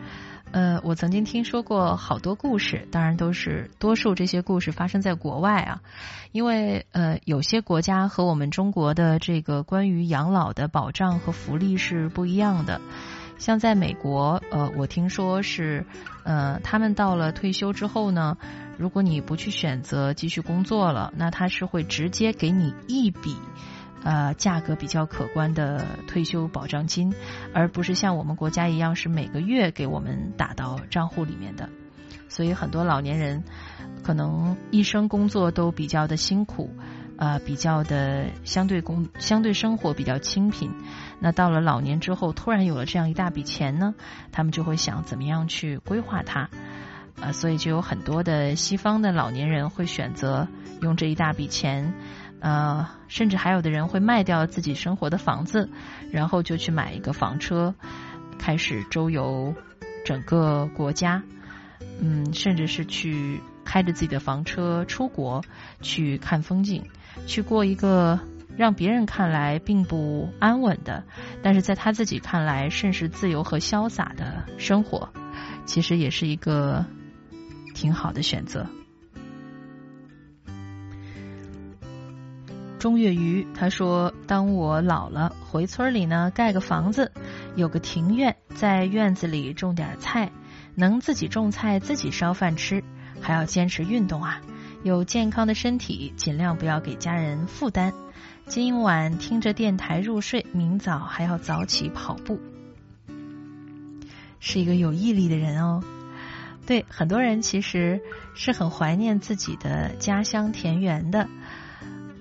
呃，我曾经听说过好多故事，当然都是多数这些故事发生在国外啊，因为呃，有些国家和我们中国的这个关于养老的保障和福利是不一样的。像在美国，呃，我听说是，呃，他们到了退休之后呢，如果你不去选择继续工作了，那他是会直接给你一笔。呃，价格比较可观的退休保障金，而不是像我们国家一样是每个月给我们打到账户里面的。所以很多老年人可能一生工作都比较的辛苦，呃，比较的相对工相对生活比较清贫。那到了老年之后，突然有了这样一大笔钱呢，他们就会想怎么样去规划它。呃，所以就有很多的西方的老年人会选择用这一大笔钱。呃，甚至还有的人会卖掉自己生活的房子，然后就去买一个房车，开始周游整个国家。嗯，甚至是去开着自己的房车出国去看风景，去过一个让别人看来并不安稳的，但是在他自己看来甚是自由和潇洒的生活，其实也是一个挺好的选择。钟月余他说：“当我老了，回村里呢盖个房子，有个庭院，在院子里种点菜，能自己种菜，自己烧饭吃，还要坚持运动啊！有健康的身体，尽量不要给家人负担。今晚听着电台入睡，明早还要早起跑步，是一个有毅力的人哦。对很多人其实是很怀念自己的家乡田园的。”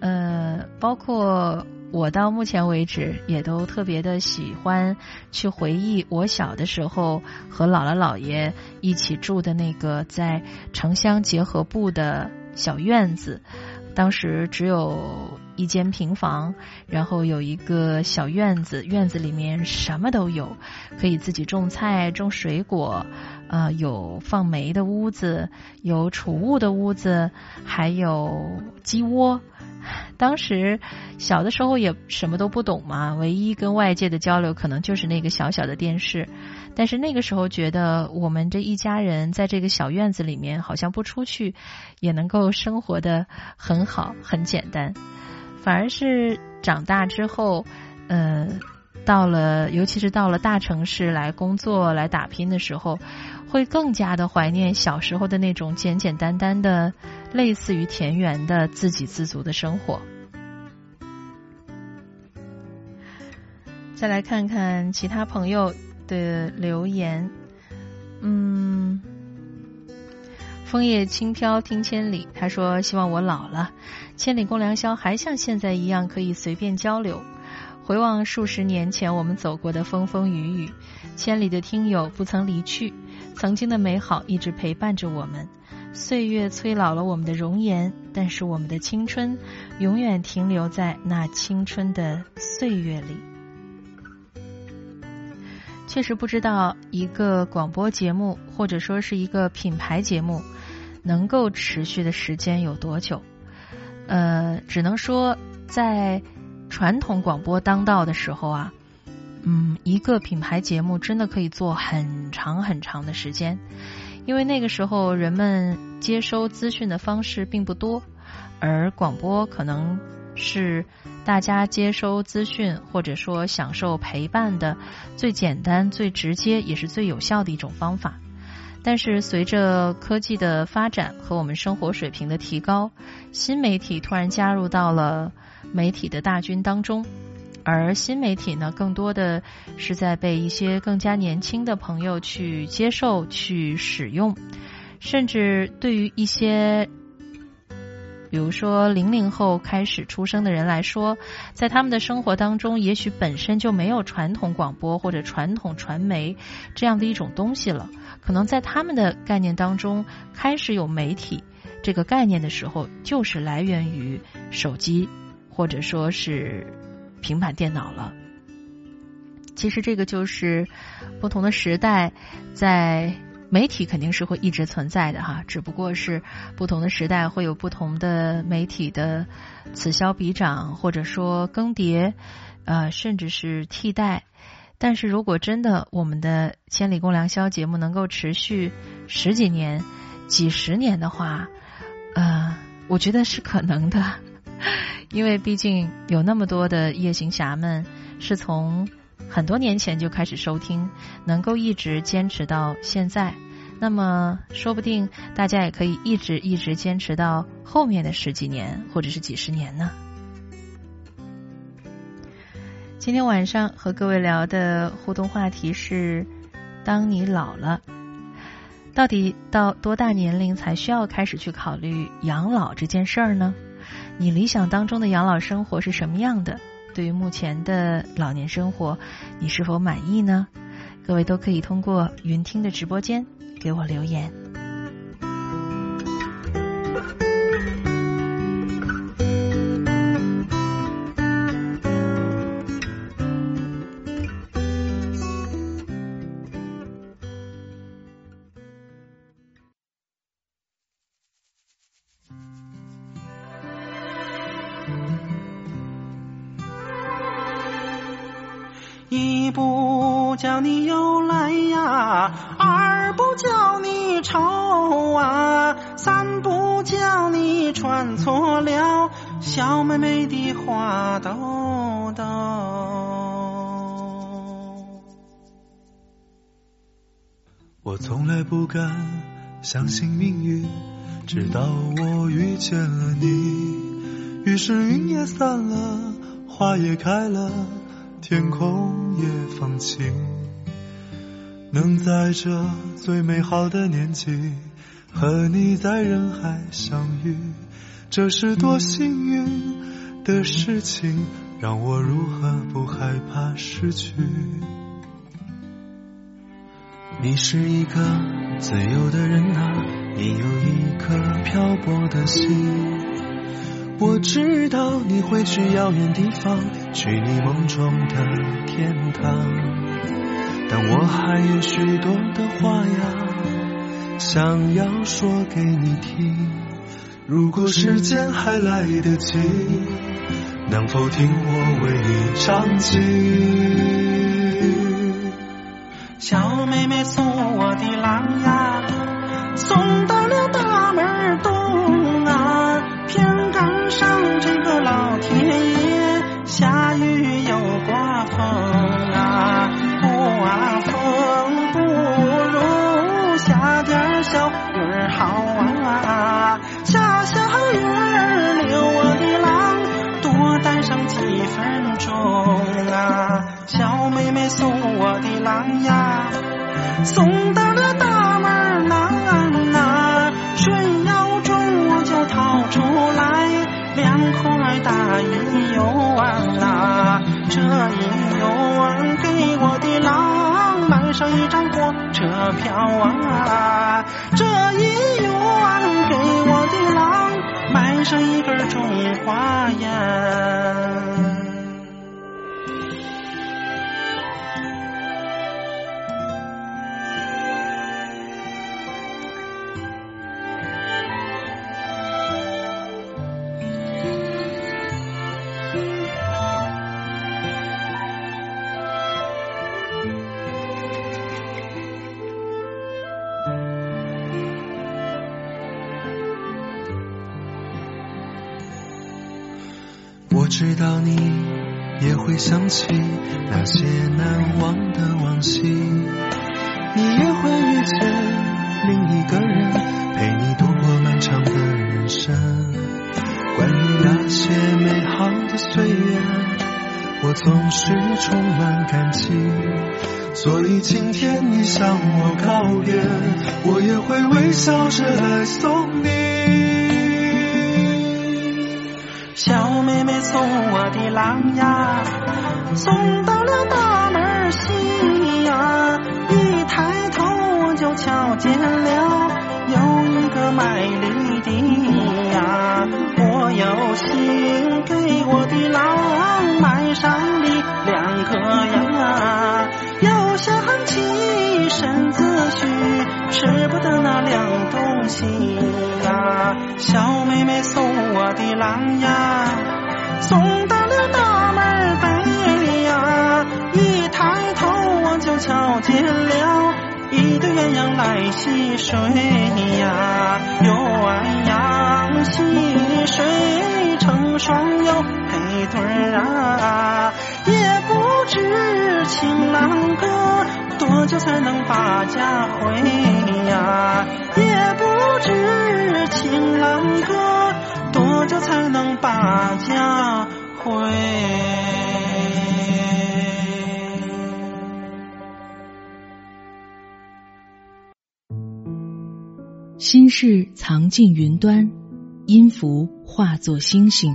呃，包括我到目前为止也都特别的喜欢去回忆我小的时候和姥姥姥爷一起住的那个在城乡结合部的小院子。当时只有一间平房，然后有一个小院子，院子里面什么都有，可以自己种菜、种水果，呃，有放煤的屋子，有储物的屋子，还有鸡窝。当时小的时候也什么都不懂嘛，唯一跟外界的交流可能就是那个小小的电视。但是那个时候觉得我们这一家人在这个小院子里面，好像不出去也能够生活的很好、很简单。反而是长大之后，呃，到了尤其是到了大城市来工作、来打拼的时候，会更加的怀念小时候的那种简简单单的。类似于田园的自给自足的生活。再来看看其他朋友的留言，嗯，枫叶轻飘听千里，他说希望我老了，千里共良宵还像现在一样可以随便交流。回望数十年前我们走过的风风雨雨，千里的听友不曾离去，曾经的美好一直陪伴着我们。岁月催老了我们的容颜，但是我们的青春永远停留在那青春的岁月里。确实不知道一个广播节目或者说是一个品牌节目能够持续的时间有多久。呃，只能说在传统广播当道的时候啊，嗯，一个品牌节目真的可以做很长很长的时间。因为那个时候人们接收资讯的方式并不多，而广播可能是大家接收资讯或者说享受陪伴的最简单、最直接也是最有效的一种方法。但是随着科技的发展和我们生活水平的提高，新媒体突然加入到了媒体的大军当中。而新媒体呢，更多的是在被一些更加年轻的朋友去接受、去使用，甚至对于一些，比如说零零后开始出生的人来说，在他们的生活当中，也许本身就没有传统广播或者传统传媒这样的一种东西了。可能在他们的概念当中，开始有媒体这个概念的时候，就是来源于手机，或者说是。平板电脑了，其实这个就是不同的时代，在媒体肯定是会一直存在的哈，只不过是不同的时代会有不同的媒体的此消彼长，或者说更迭，呃，甚至是替代。但是如果真的我们的千里共良宵节目能够持续十几年、几十年的话，呃，我觉得是可能的，因为毕竟有那么多的夜行侠们是从很多年前就开始收听，能够一直坚持到现在。那么，说不定大家也可以一直一直坚持到后面的十几年，或者是几十年呢。今天晚上和各位聊的互动话题是：当你老了，到底到多大年龄才需要开始去考虑养老这件事儿呢？你理想当中的养老生活是什么样的？对于目前的老年生活，你是否满意呢？各位都可以通过云听的直播间。给我留言。小妹妹的花兜兜。我从来不敢相信命运，直到我遇见了你，于是云也散了，花也开了。天空也放晴，能在这最美好的年纪和你在人海相遇，这是多幸运的事情，让我如何不害怕失去？你是一个自由的人啊，你有一颗漂泊的心。我知道你会去遥远地方，去你梦中的天堂。但我还有许多的话呀，想要说给你听。如果时间还来得及，能否听我为你唱起？小妹妹送我的郎呀，送到了大门东啊。偏赶上这个老天爷下雨又刮风分钟啊，小妹妹送我的郎呀，送到了大门南啊，水要中我就掏出来两块大银油丸啦，这银油丸给我的郎买上一张火车票啊，这银油丸给我的郎买上一根中华烟。知道你也会想起那些难忘的往昔，你也会遇见另一个人，陪你度过漫长的人生。关于那些美好的岁月，我总是充满感激。所以今天你向我告别，我也会微笑着来送你。小送我的郎呀，送到了大门西呀，一抬头我就瞧见了有一个卖梨的呀，我有心给我的郎买上梨两颗呀，又想起身子虚，吃不得那凉东西呀，小妹妹送我的郎呀。送到了大门北呀，一抬头我就瞧见了一对鸳鸯来戏水呀，鸳鸯戏水成双又配对啊，也不知情郎哥多久才能把家回呀，也不知情郎哥多久才能把家回。心事藏进云端，音符化作星星。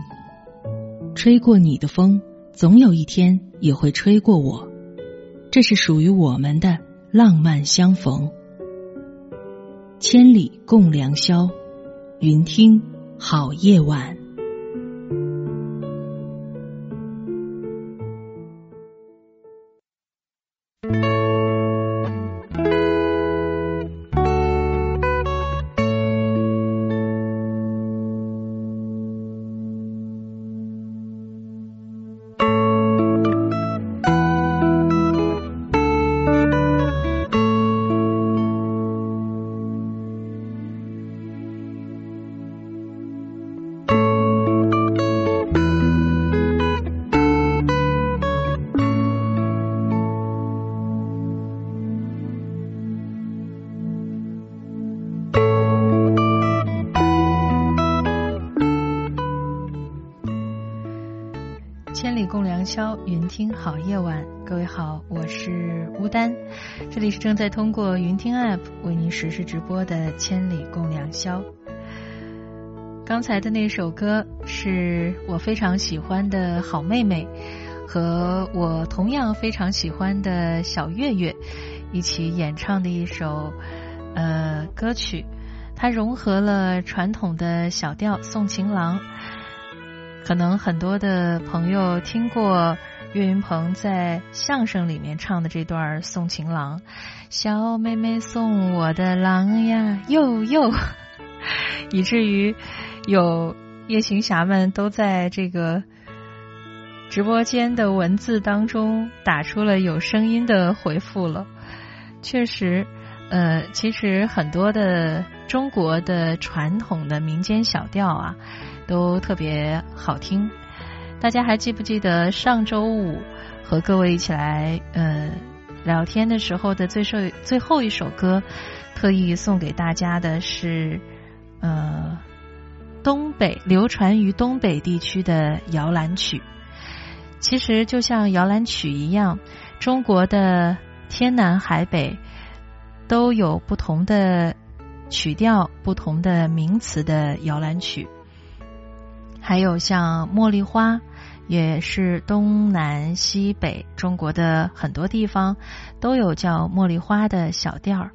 吹过你的风，总有一天也会吹过我。这是属于我们的浪漫相逢。千里共良宵，云听好夜晚。宵云听好夜晚，各位好，我是吴丹，这里是正在通过云听 App 为您实时直播的《千里共良宵》。刚才的那首歌是我非常喜欢的好妹妹和我同样非常喜欢的小月月一起演唱的一首呃歌曲，它融合了传统的小调送情郎。可能很多的朋友听过岳云鹏在相声里面唱的这段送情郎，小妹妹送我的郎呀，又又，以至于有夜行侠们都在这个直播间的文字当中打出了有声音的回复了。确实，呃，其实很多的中国的传统的民间小调啊。都特别好听，大家还记不记得上周五和各位一起来呃聊天的时候的最首最后一首歌，特意送给大家的是呃东北流传于东北地区的摇篮曲。其实就像摇篮曲一样，中国的天南海北都有不同的曲调、不同的名词的摇篮曲。还有像茉莉花，也是东南西北中国的很多地方都有叫茉莉花的小调儿。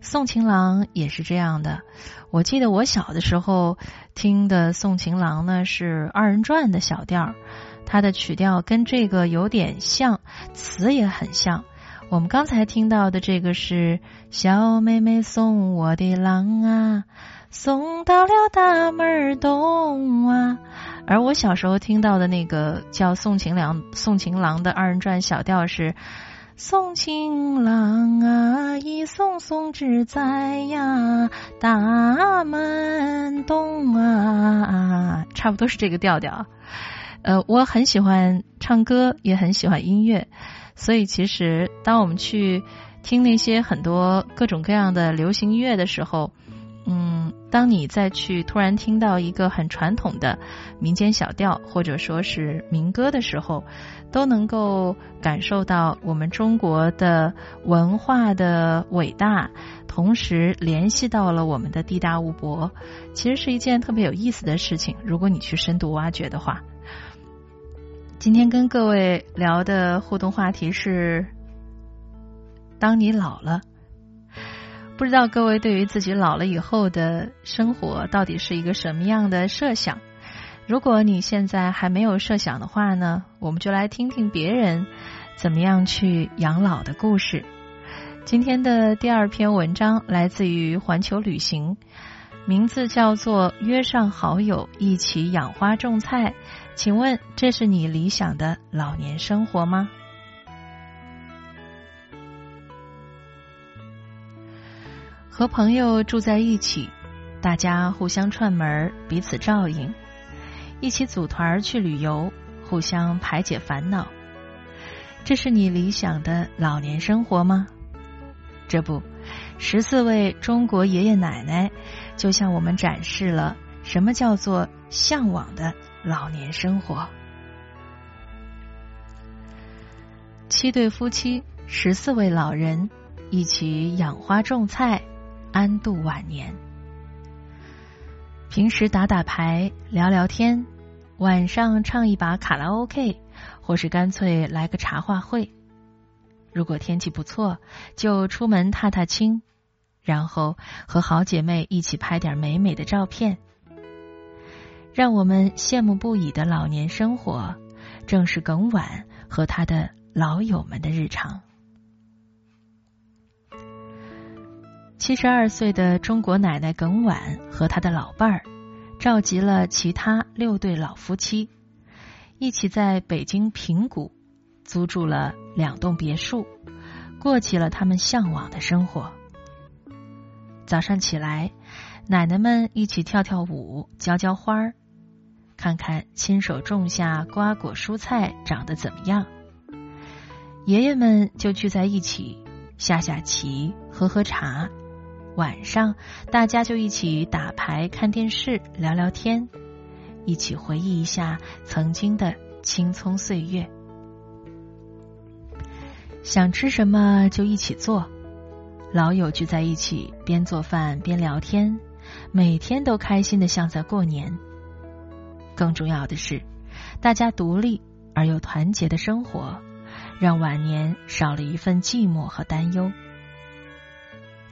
送情郎也是这样的。我记得我小的时候听的送情郎呢是二人转的小调儿，它的曲调跟这个有点像，词也很像。我们刚才听到的这个是小妹妹送我的郎啊。送到了大门东啊，而我小时候听到的那个叫送情郎送情郎的二人转小调是送情郎啊，一送送只在呀大门东啊，差不多是这个调调。呃，我很喜欢唱歌，也很喜欢音乐，所以其实当我们去听那些很多各种各样的流行音乐的时候。嗯，当你再去突然听到一个很传统的民间小调，或者说是民歌的时候，都能够感受到我们中国的文化的伟大，同时联系到了我们的地大物博，其实是一件特别有意思的事情。如果你去深度挖掘的话，今天跟各位聊的互动话题是：当你老了。不知道各位对于自己老了以后的生活到底是一个什么样的设想？如果你现在还没有设想的话呢，我们就来听听别人怎么样去养老的故事。今天的第二篇文章来自于环球旅行，名字叫做《约上好友一起养花种菜》。请问这是你理想的老年生活吗？和朋友住在一起，大家互相串门，彼此照应，一起组团去旅游，互相排解烦恼。这是你理想的老年生活吗？这不，十四位中国爷爷奶奶就向我们展示了什么叫做向往的老年生活。七对夫妻，十四位老人，一起养花种菜，安度晚年。平时打打牌，聊聊天，晚上唱一把卡拉 OK。或是干脆来个茶话会，如果天气不错，就出门踏踏青，然后和好姐妹一起拍点美美的照片。让我们羡慕不已的老年生活，正是耿婉和他的老友们的日常。七十二岁的中国奶奶耿婉和他的老伴儿，召集了其他六对老夫妻。一起在北京平谷租住了两栋别墅，过起了他们向往的生活。早上起来，奶奶们一起跳跳舞、浇浇花儿，看看亲手种下瓜果蔬菜长得怎么样。爷爷们就聚在一起下下棋、喝喝茶。晚上，大家就一起打牌、看电视、聊聊天。一起回忆一下曾经的青葱岁月，想吃什么就一起做。老友聚在一起，边做饭边聊天，每天都开心的像在过年。更重要的是，大家独立而又团结的生活，让晚年少了一份寂寞和担忧。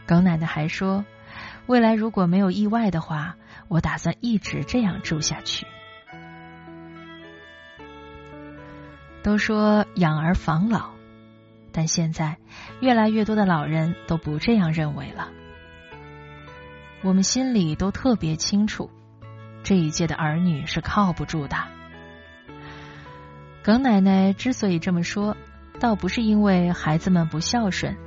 耿奶奶还说，未来如果没有意外的话。我打算一直这样住下去。都说养儿防老，但现在越来越多的老人都不这样认为了。我们心里都特别清楚，这一届的儿女是靠不住的。耿奶奶之所以这么说，倒不是因为孩子们不孝顺，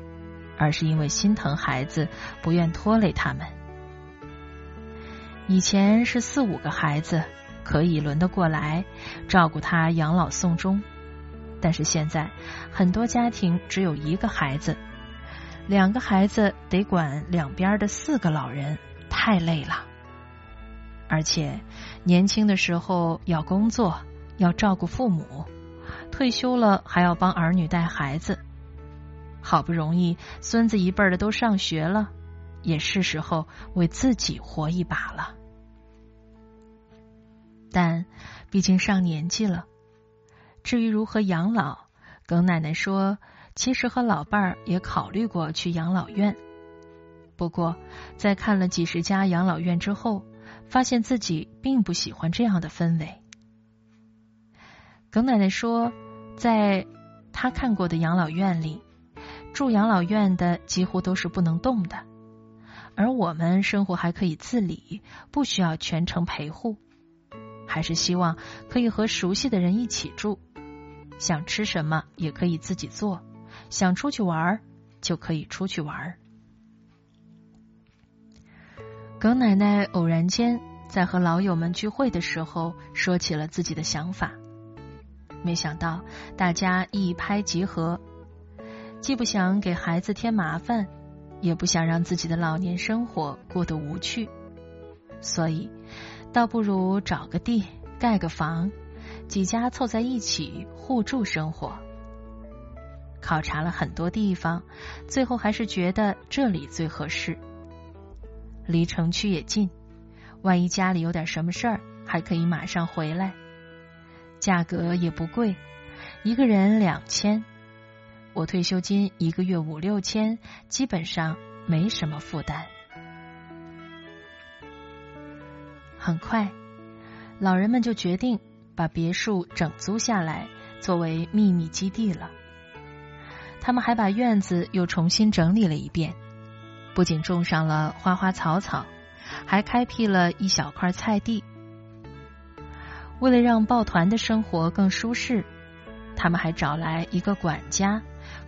而是因为心疼孩子，不愿拖累他们。以前是四五个孩子可以轮得过来照顾他养老送终，但是现在很多家庭只有一个孩子，两个孩子得管两边的四个老人，太累了。而且年轻的时候要工作，要照顾父母，退休了还要帮儿女带孩子，好不容易孙子一辈的都上学了，也是时候为自己活一把了。但毕竟上年纪了，至于如何养老，耿奶奶说，其实和老伴儿也考虑过去养老院。不过，在看了几十家养老院之后，发现自己并不喜欢这样的氛围。耿奶奶说，在她看过的养老院里，住养老院的几乎都是不能动的，而我们生活还可以自理，不需要全程陪护。还是希望可以和熟悉的人一起住，想吃什么也可以自己做，想出去玩就可以出去玩。耿奶奶偶然间在和老友们聚会的时候说起了自己的想法，没想到大家一拍即合，既不想给孩子添麻烦，也不想让自己的老年生活过得无趣，所以。倒不如找个地盖个房，几家凑在一起互助生活。考察了很多地方，最后还是觉得这里最合适。离城区也近，万一家里有点什么事儿，还可以马上回来。价格也不贵，一个人两千，我退休金一个月五六千，基本上没什么负担。很快，老人们就决定把别墅整租下来，作为秘密基地了。他们还把院子又重新整理了一遍，不仅种上了花花草草，还开辟了一小块菜地。为了让抱团的生活更舒适，他们还找来一个管家，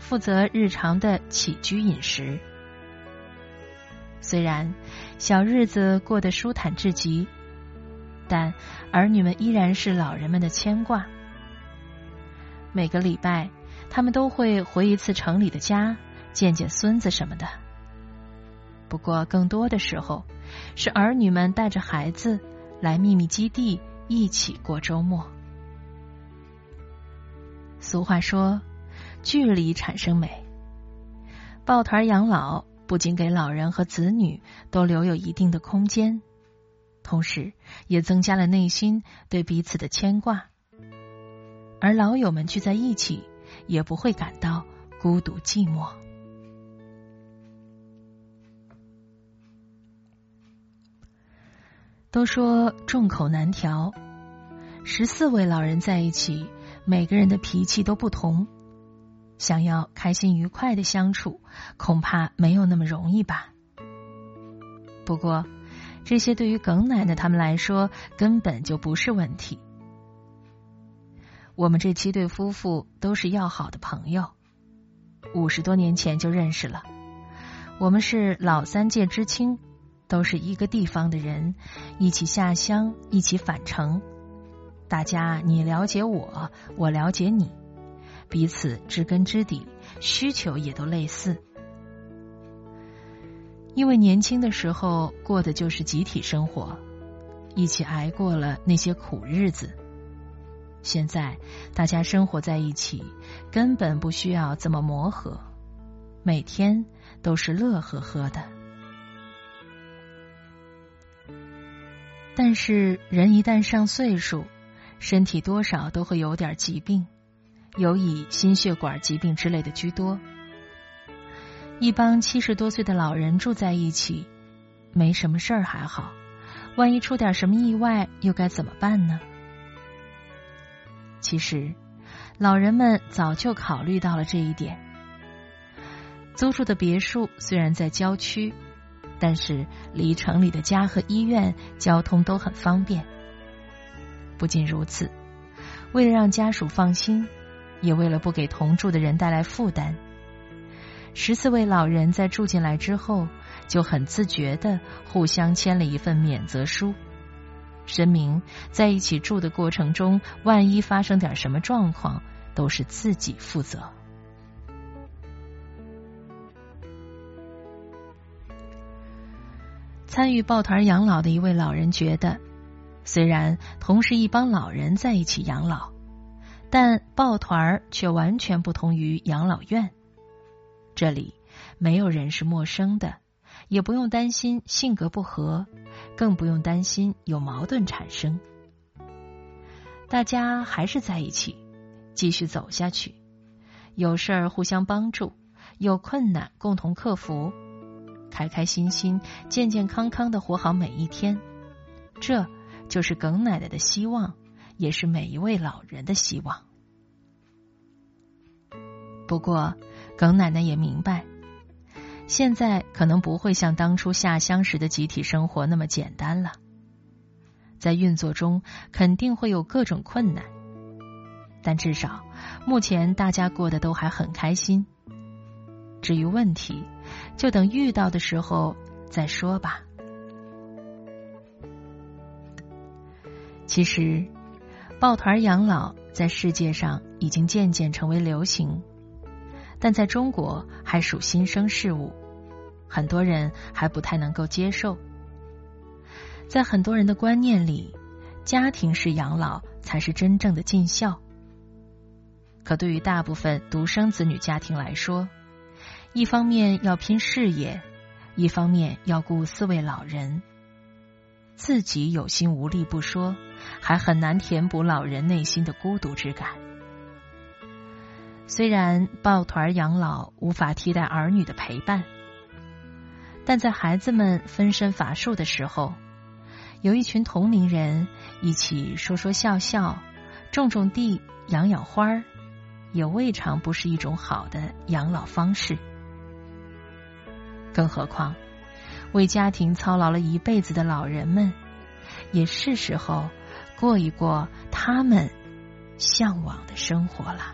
负责日常的起居饮食。虽然小日子过得舒坦至极，但儿女们依然是老人们的牵挂。每个礼拜，他们都会回一次城里的家，见见孙子什么的。不过，更多的时候，是儿女们带着孩子来秘密基地一起过周末。俗话说：“距离产生美。”抱团养老不仅给老人和子女都留有一定的空间，同时也增加了内心对彼此的牵挂。而老友们聚在一起，也不会感到孤独寂寞。都说众口难调，十四位老人在一起，每个人的脾气都不同。想要开心愉快的相处，恐怕没有那么容易吧。不过，这些对于耿奶奶他们来说根本就不是问题。我们这七对夫妇都是要好的朋友，五十多年前就认识了。我们是老三届知青，都是一个地方的人，一起下乡，一起返程。大家你了解我，我了解你。彼此知根知底，需求也都类似。因为年轻的时候过的就是集体生活，一起挨过了那些苦日子。现在大家生活在一起，根本不需要怎么磨合，每天都是乐呵呵的。但是人一旦上岁数，身体多少都会有点疾病。有以心血管疾病之类的居多。一帮七十多岁的老人住在一起，没什么事儿还好，万一出点什么意外，又该怎么办呢？其实，老人们早就考虑到了这一点。租住的别墅虽然在郊区，但是离城里的家和医院交通都很方便。不仅如此，为了让家属放心。也为了不给同住的人带来负担，十四位老人在住进来之后，就很自觉的互相签了一份免责书，声明在一起住的过程中，万一发生点什么状况，都是自己负责。参与抱团养老的一位老人觉得，虽然同是一帮老人在一起养老。但抱团儿却完全不同于养老院，这里没有人是陌生的，也不用担心性格不合，更不用担心有矛盾产生。大家还是在一起，继续走下去，有事儿互相帮助，有困难共同克服，开开心心、健健康康的活好每一天。这就是耿奶奶的希望。也是每一位老人的希望。不过，耿奶奶也明白，现在可能不会像当初下乡时的集体生活那么简单了。在运作中肯定会有各种困难，但至少目前大家过得都还很开心。至于问题，就等遇到的时候再说吧。其实。抱团养老在世界上已经渐渐成为流行，但在中国还属新生事物，很多人还不太能够接受。在很多人的观念里，家庭式养老才是真正的尽孝。可对于大部分独生子女家庭来说，一方面要拼事业，一方面要顾四位老人。自己有心无力不说，还很难填补老人内心的孤独之感。虽然抱团养老无法替代儿女的陪伴，但在孩子们分身乏术的时候，有一群同龄人一起说说笑笑，种种地，养养花，也未尝不是一种好的养老方式。更何况。为家庭操劳了一辈子的老人们，也是时候过一过他们向往的生活了。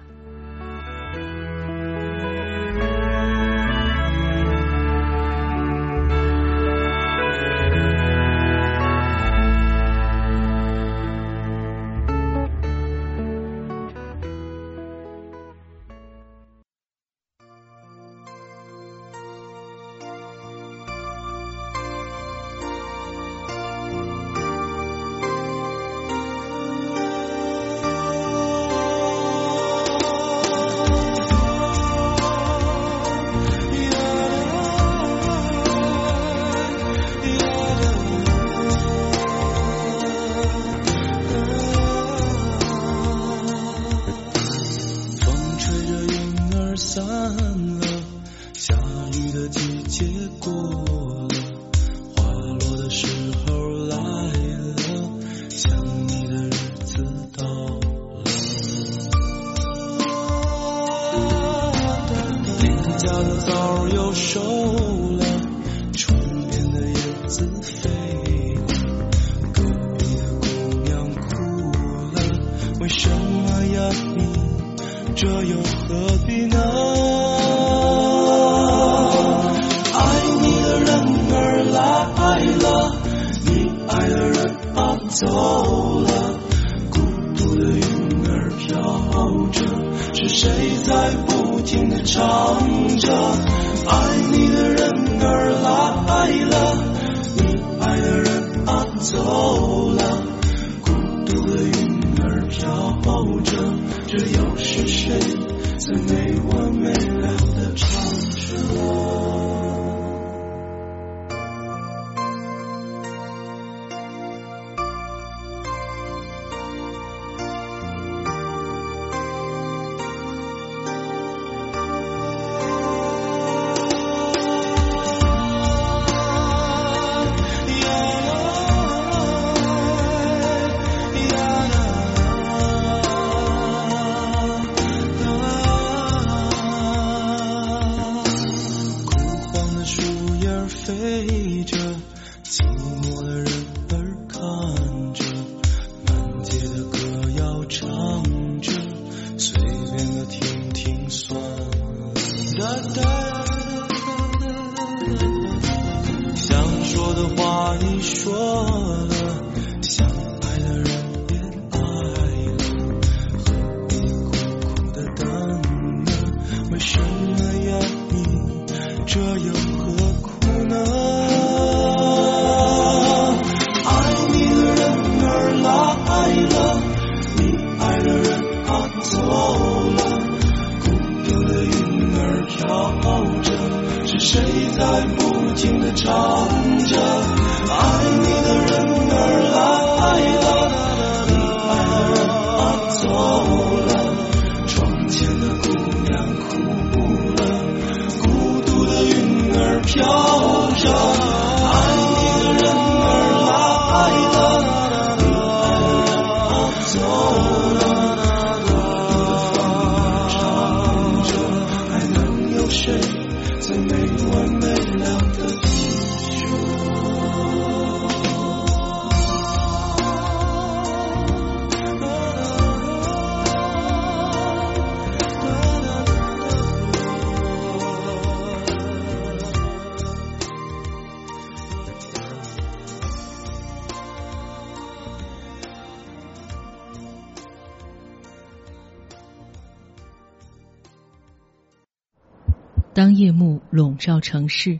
幕笼罩城市，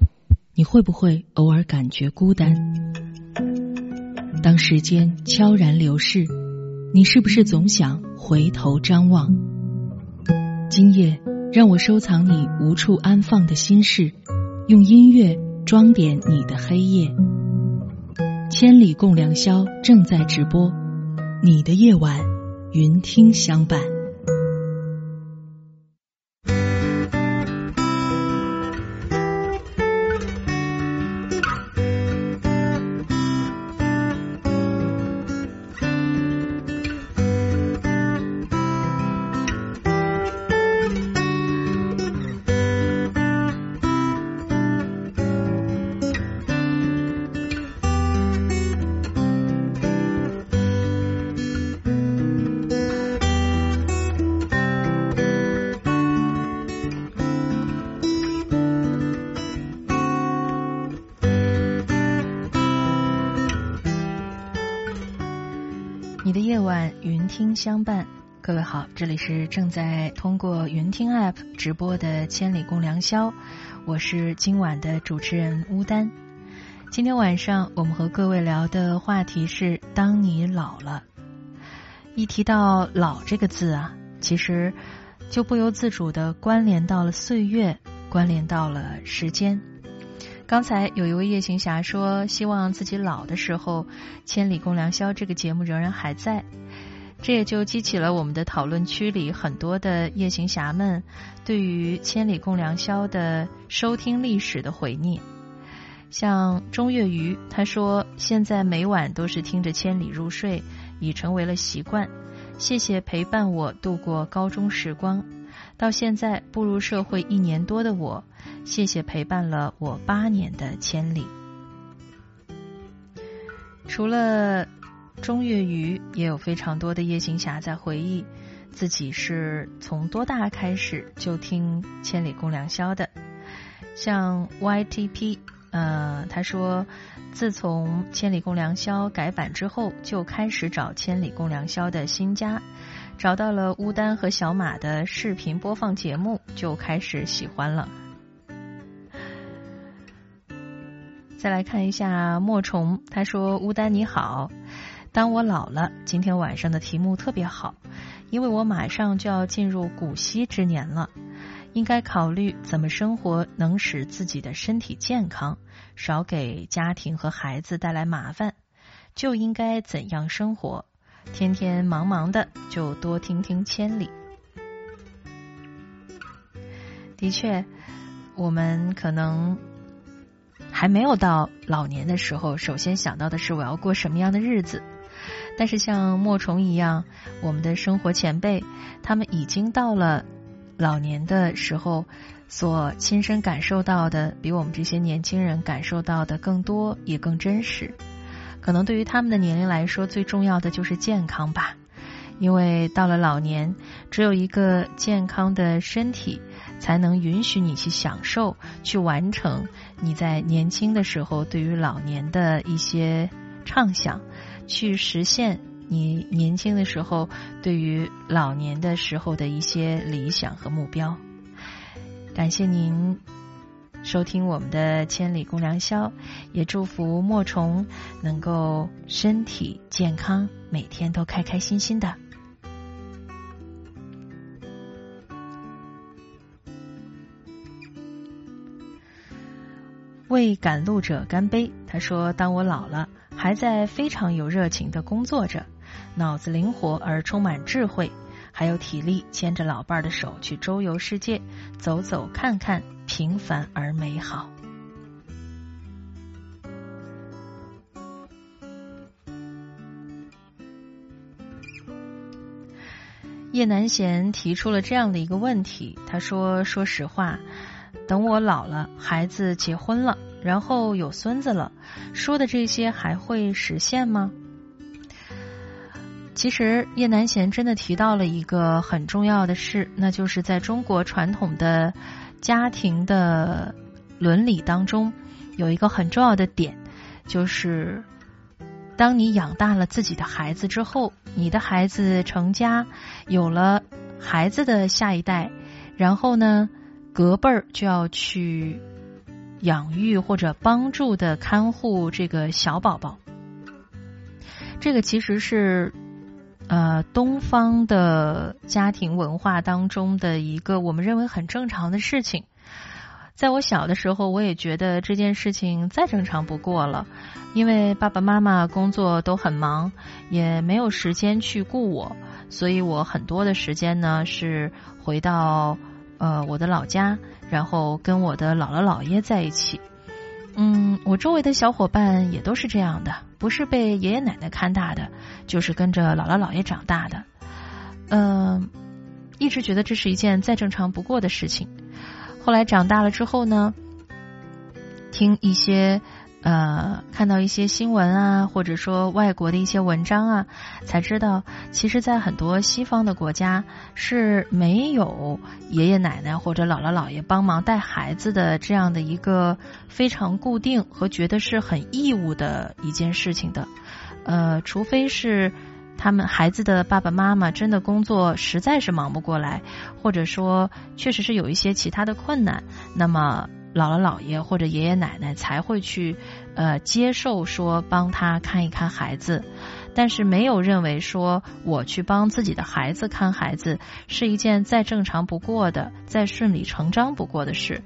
你会不会偶尔感觉孤单？当时间悄然流逝，你是不是总想回头张望？今夜，让我收藏你无处安放的心事，用音乐装点你的黑夜。千里共良宵正在直播，你的夜晚，云听相伴。相伴。各位好，这里是正在通过云听 App 直播的《千里共良宵》，我是今晚的主持人乌丹。今天晚上我们和各位聊的话题是：当你老了。一提到“老”这个字啊，其实就不由自主的关联到了岁月，关联到了时间。刚才有一位夜行侠说，希望自己老的时候，《千里共良宵》这个节目仍然还在。这也就激起了我们的讨论区里很多的夜行侠们对于《千里共良宵》的收听历史的回忆。像钟月鱼，他说现在每晚都是听着《千里》入睡，已成为了习惯。谢谢陪伴我度过高中时光。到现在步入社会一年多的我，谢谢陪伴了我八年的千里。除了中月余，也有非常多的夜行侠在回忆自己是从多大开始就听《千里共良宵》的。像 YTP，呃，他说自从《千里共良宵》改版之后，就开始找《千里共良宵》的新家，找到了乌丹和小马的视频播放节目，就开始喜欢了。再来看一下莫虫，他说：“乌丹你好，当我老了，今天晚上的题目特别好，因为我马上就要进入古稀之年了，应该考虑怎么生活能使自己的身体健康，少给家庭和孩子带来麻烦，就应该怎样生活？天天忙忙的，就多听听千里。的确，我们可能。”还没有到老年的时候，首先想到的是我要过什么样的日子。但是像莫虫一样，我们的生活前辈，他们已经到了老年的时候，所亲身感受到的，比我们这些年轻人感受到的更多，也更真实。可能对于他们的年龄来说，最重要的就是健康吧。因为到了老年，只有一个健康的身体。才能允许你去享受、去完成你在年轻的时候对于老年的一些畅想，去实现你年轻的时候对于老年的时候的一些理想和目标。感谢您收听我们的《千里共良宵》，也祝福莫虫能够身体健康，每天都开开心心的。为赶路者干杯。他说：“当我老了，还在非常有热情的工作着，脑子灵活而充满智慧，还有体力牵着老伴儿的手去周游世界，走走看看，平凡而美好。”叶南贤提出了这样的一个问题：“他说，说实话。”等我老了，孩子结婚了，然后有孙子了，说的这些还会实现吗？其实叶南贤真的提到了一个很重要的事，那就是在中国传统的家庭的伦理当中，有一个很重要的点，就是当你养大了自己的孩子之后，你的孩子成家，有了孩子的下一代，然后呢？隔辈儿就要去养育或者帮助的看护这个小宝宝，这个其实是呃东方的家庭文化当中的一个我们认为很正常的事情。在我小的时候，我也觉得这件事情再正常不过了，因为爸爸妈妈工作都很忙，也没有时间去顾我，所以我很多的时间呢是回到。呃，我的老家，然后跟我的姥姥姥爷在一起。嗯，我周围的小伙伴也都是这样的，不是被爷爷奶奶看大的，就是跟着姥姥姥爷长大的。嗯，一直觉得这是一件再正常不过的事情。后来长大了之后呢，听一些。呃，看到一些新闻啊，或者说外国的一些文章啊，才知道，其实，在很多西方的国家是没有爷爷奶奶或者姥姥姥爷帮忙带孩子的这样的一个非常固定和觉得是很义务的一件事情的。呃，除非是他们孩子的爸爸妈妈真的工作实在是忙不过来，或者说确实是有一些其他的困难，那么。姥姥姥爷或者爷爷奶奶才会去，呃，接受说帮他看一看孩子，但是没有认为说我去帮自己的孩子看孩子是一件再正常不过的、再顺理成章不过的事。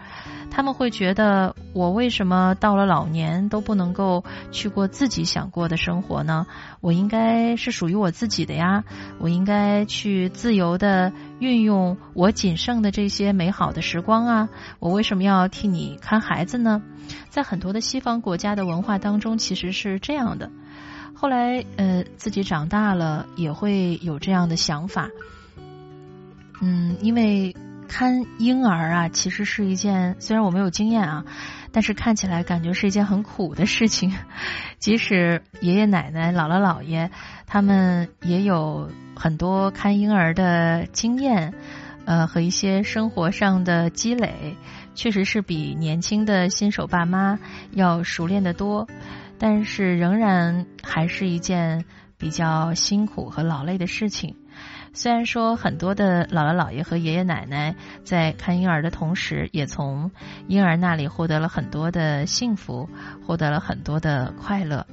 他们会觉得，我为什么到了老年都不能够去过自己想过的生活呢？我应该是属于我自己的呀，我应该去自由的运用我仅剩的这些美好的时光啊！我为什么要替你看孩子呢？在很多的西方国家的文化当中，其实是这样的。后来，呃，自己长大了也会有这样的想法。嗯，因为看婴儿啊，其实是一件虽然我没有经验啊，但是看起来感觉是一件很苦的事情。即使爷爷奶奶、姥姥姥爷他们也有很多看婴儿的经验，呃，和一些生活上的积累，确实是比年轻的新手爸妈要熟练的多。但是仍然还是一件比较辛苦和劳累的事情。虽然说很多的姥姥姥爷和爷爷奶奶在看婴儿的同时，也从婴儿那里获得了很多的幸福，获得了很多的快乐。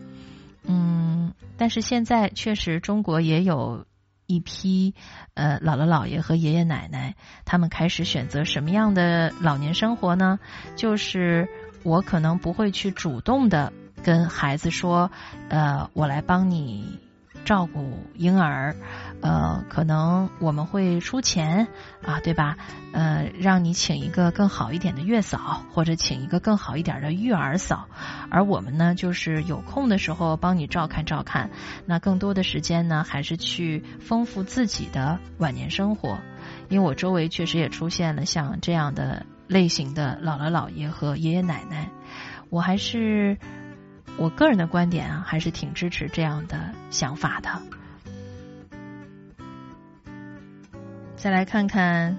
嗯，但是现在确实中国也有一批呃姥姥姥爷和爷爷奶奶，他们开始选择什么样的老年生活呢？就是我可能不会去主动的跟孩子说，呃，我来帮你。照顾婴儿，呃，可能我们会出钱啊，对吧？呃，让你请一个更好一点的月嫂，或者请一个更好一点的育儿嫂，而我们呢，就是有空的时候帮你照看照看。那更多的时间呢，还是去丰富自己的晚年生活。因为我周围确实也出现了像这样的类型的姥姥姥爷和爷爷奶奶，我还是。我个人的观点啊，还是挺支持这样的想法的。再来看看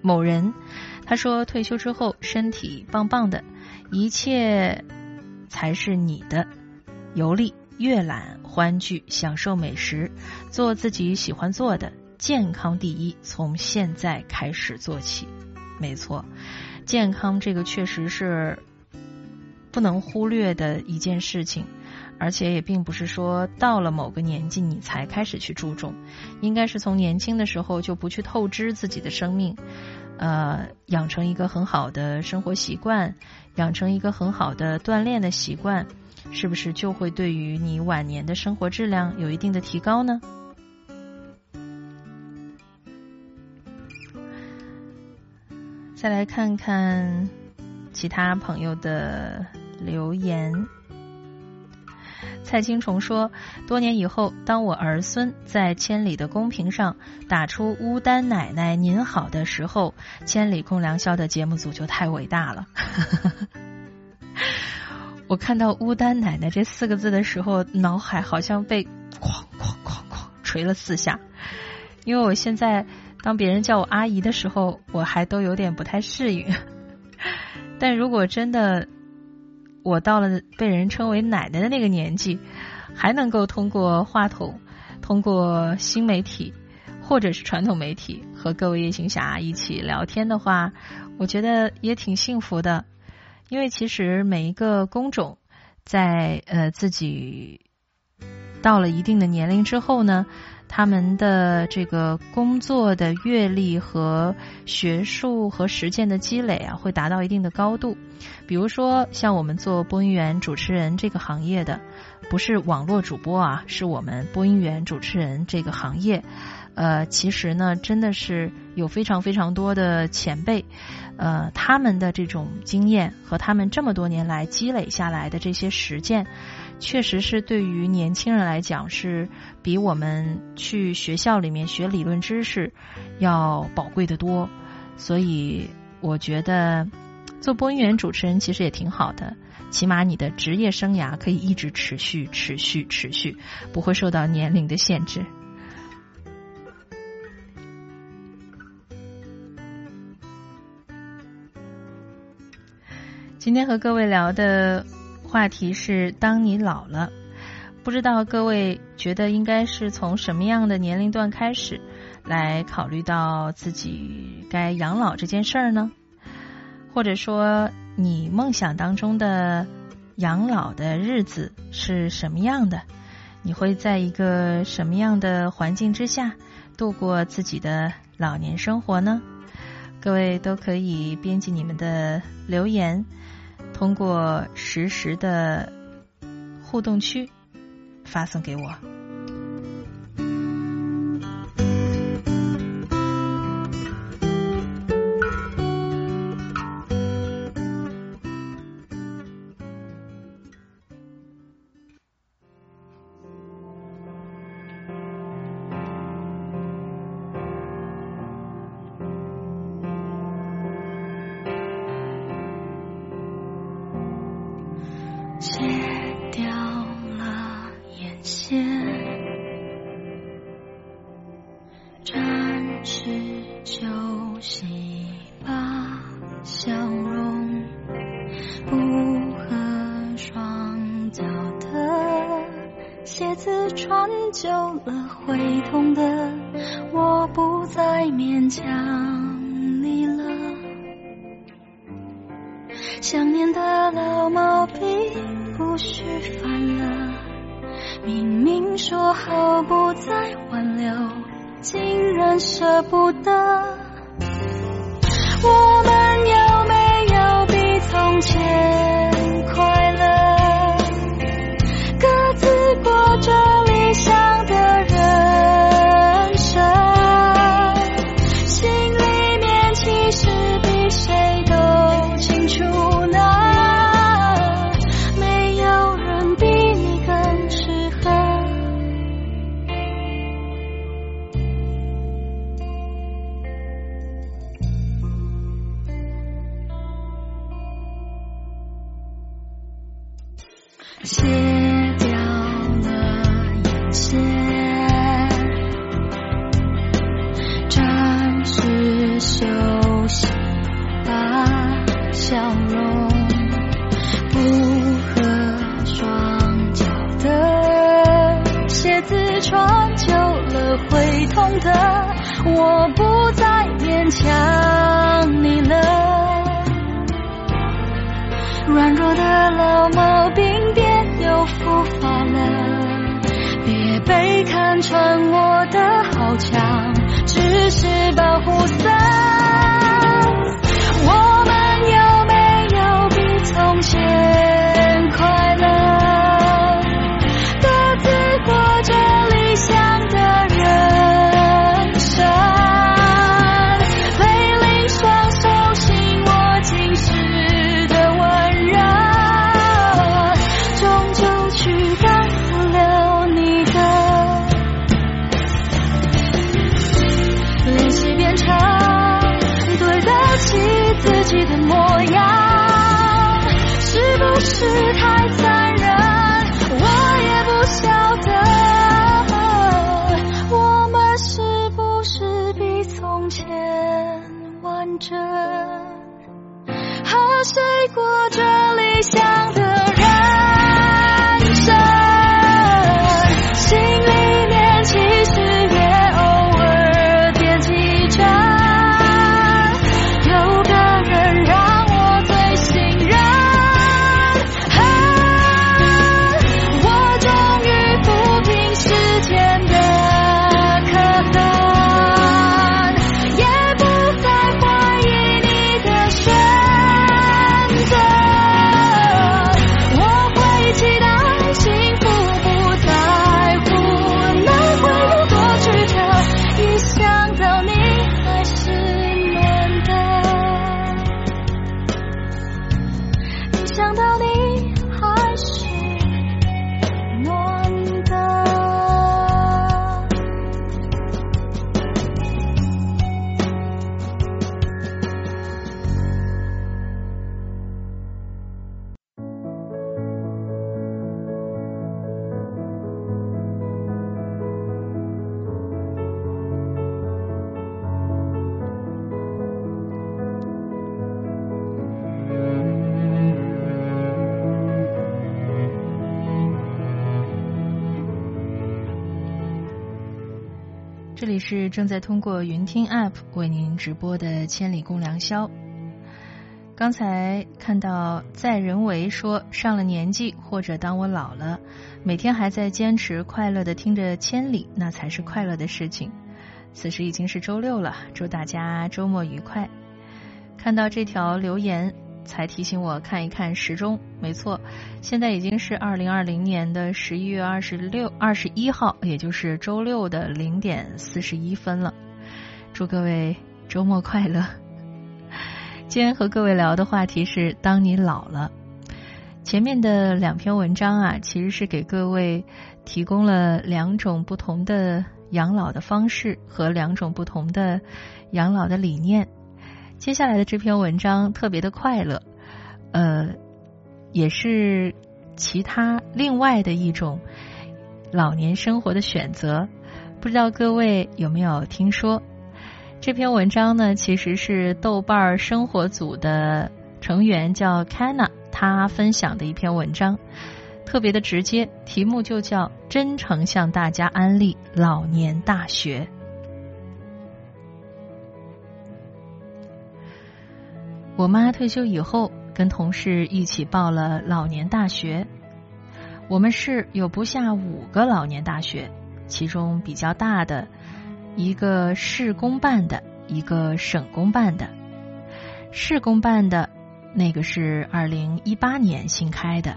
某人，他说退休之后身体棒棒的，一切才是你的。游历、阅览、欢聚、享受美食，做自己喜欢做的，健康第一，从现在开始做起。没错，健康这个确实是。不能忽略的一件事情，而且也并不是说到了某个年纪你才开始去注重，应该是从年轻的时候就不去透支自己的生命，呃，养成一个很好的生活习惯，养成一个很好的锻炼的习惯，是不是就会对于你晚年的生活质量有一定的提高呢？再来看看其他朋友的。留言，蔡青虫说：“多年以后，当我儿孙在千里的公屏上打出‘乌丹奶奶您好’的时候，千里共良宵的节目组就太伟大了。”我看到“乌丹奶奶”这四个字的时候，脑海好像被哐哐哐哐捶了四下，因为我现在当别人叫我阿姨的时候，我还都有点不太适应。但如果真的……我到了被人称为奶奶的那个年纪，还能够通过话筒、通过新媒体或者是传统媒体和各位夜行侠一起聊天的话，我觉得也挺幸福的。因为其实每一个工种在呃自己到了一定的年龄之后呢。他们的这个工作的阅历和学术和实践的积累啊，会达到一定的高度。比如说，像我们做播音员、主持人这个行业的，不是网络主播啊，是我们播音员、主持人这个行业。呃，其实呢，真的是有非常非常多的前辈，呃，他们的这种经验和他们这么多年来积累下来的这些实践。确实是对于年轻人来讲，是比我们去学校里面学理论知识要宝贵的多。所以我觉得做播音员主持人其实也挺好的，起码你的职业生涯可以一直持续、持续、持续，不会受到年龄的限制。今天和各位聊的。话题是：当你老了，不知道各位觉得应该是从什么样的年龄段开始来考虑到自己该养老这件事儿呢？或者说，你梦想当中的养老的日子是什么样的？你会在一个什么样的环境之下度过自己的老年生活呢？各位都可以编辑你们的留言。通过实时的互动区发送给我。谁过着是正在通过云听 App 为您直播的《千里共良宵》。刚才看到在人为说，上了年纪或者当我老了，每天还在坚持快乐的听着《千里》，那才是快乐的事情。此时已经是周六了，祝大家周末愉快。看到这条留言，才提醒我看一看时钟。没错，现在已经是二零二零年的十一月二十六、二十一号，也就是周六的零点四十一分了。祝各位周末快乐！今天和各位聊的话题是：当你老了。前面的两篇文章啊，其实是给各位提供了两种不同的养老的方式和两种不同的养老的理念。接下来的这篇文章特别的快乐，呃，也是其他另外的一种老年生活的选择。不知道各位有没有听说这篇文章呢？其实是豆瓣生活组的成员叫 Kana，他分享的一篇文章，特别的直接，题目就叫“真诚向大家安利老年大学”。我妈退休以后，跟同事一起报了老年大学。我们市有不下五个老年大学。其中比较大的一个市公办的，一个省公办的。市公办的那个是二零一八年新开的，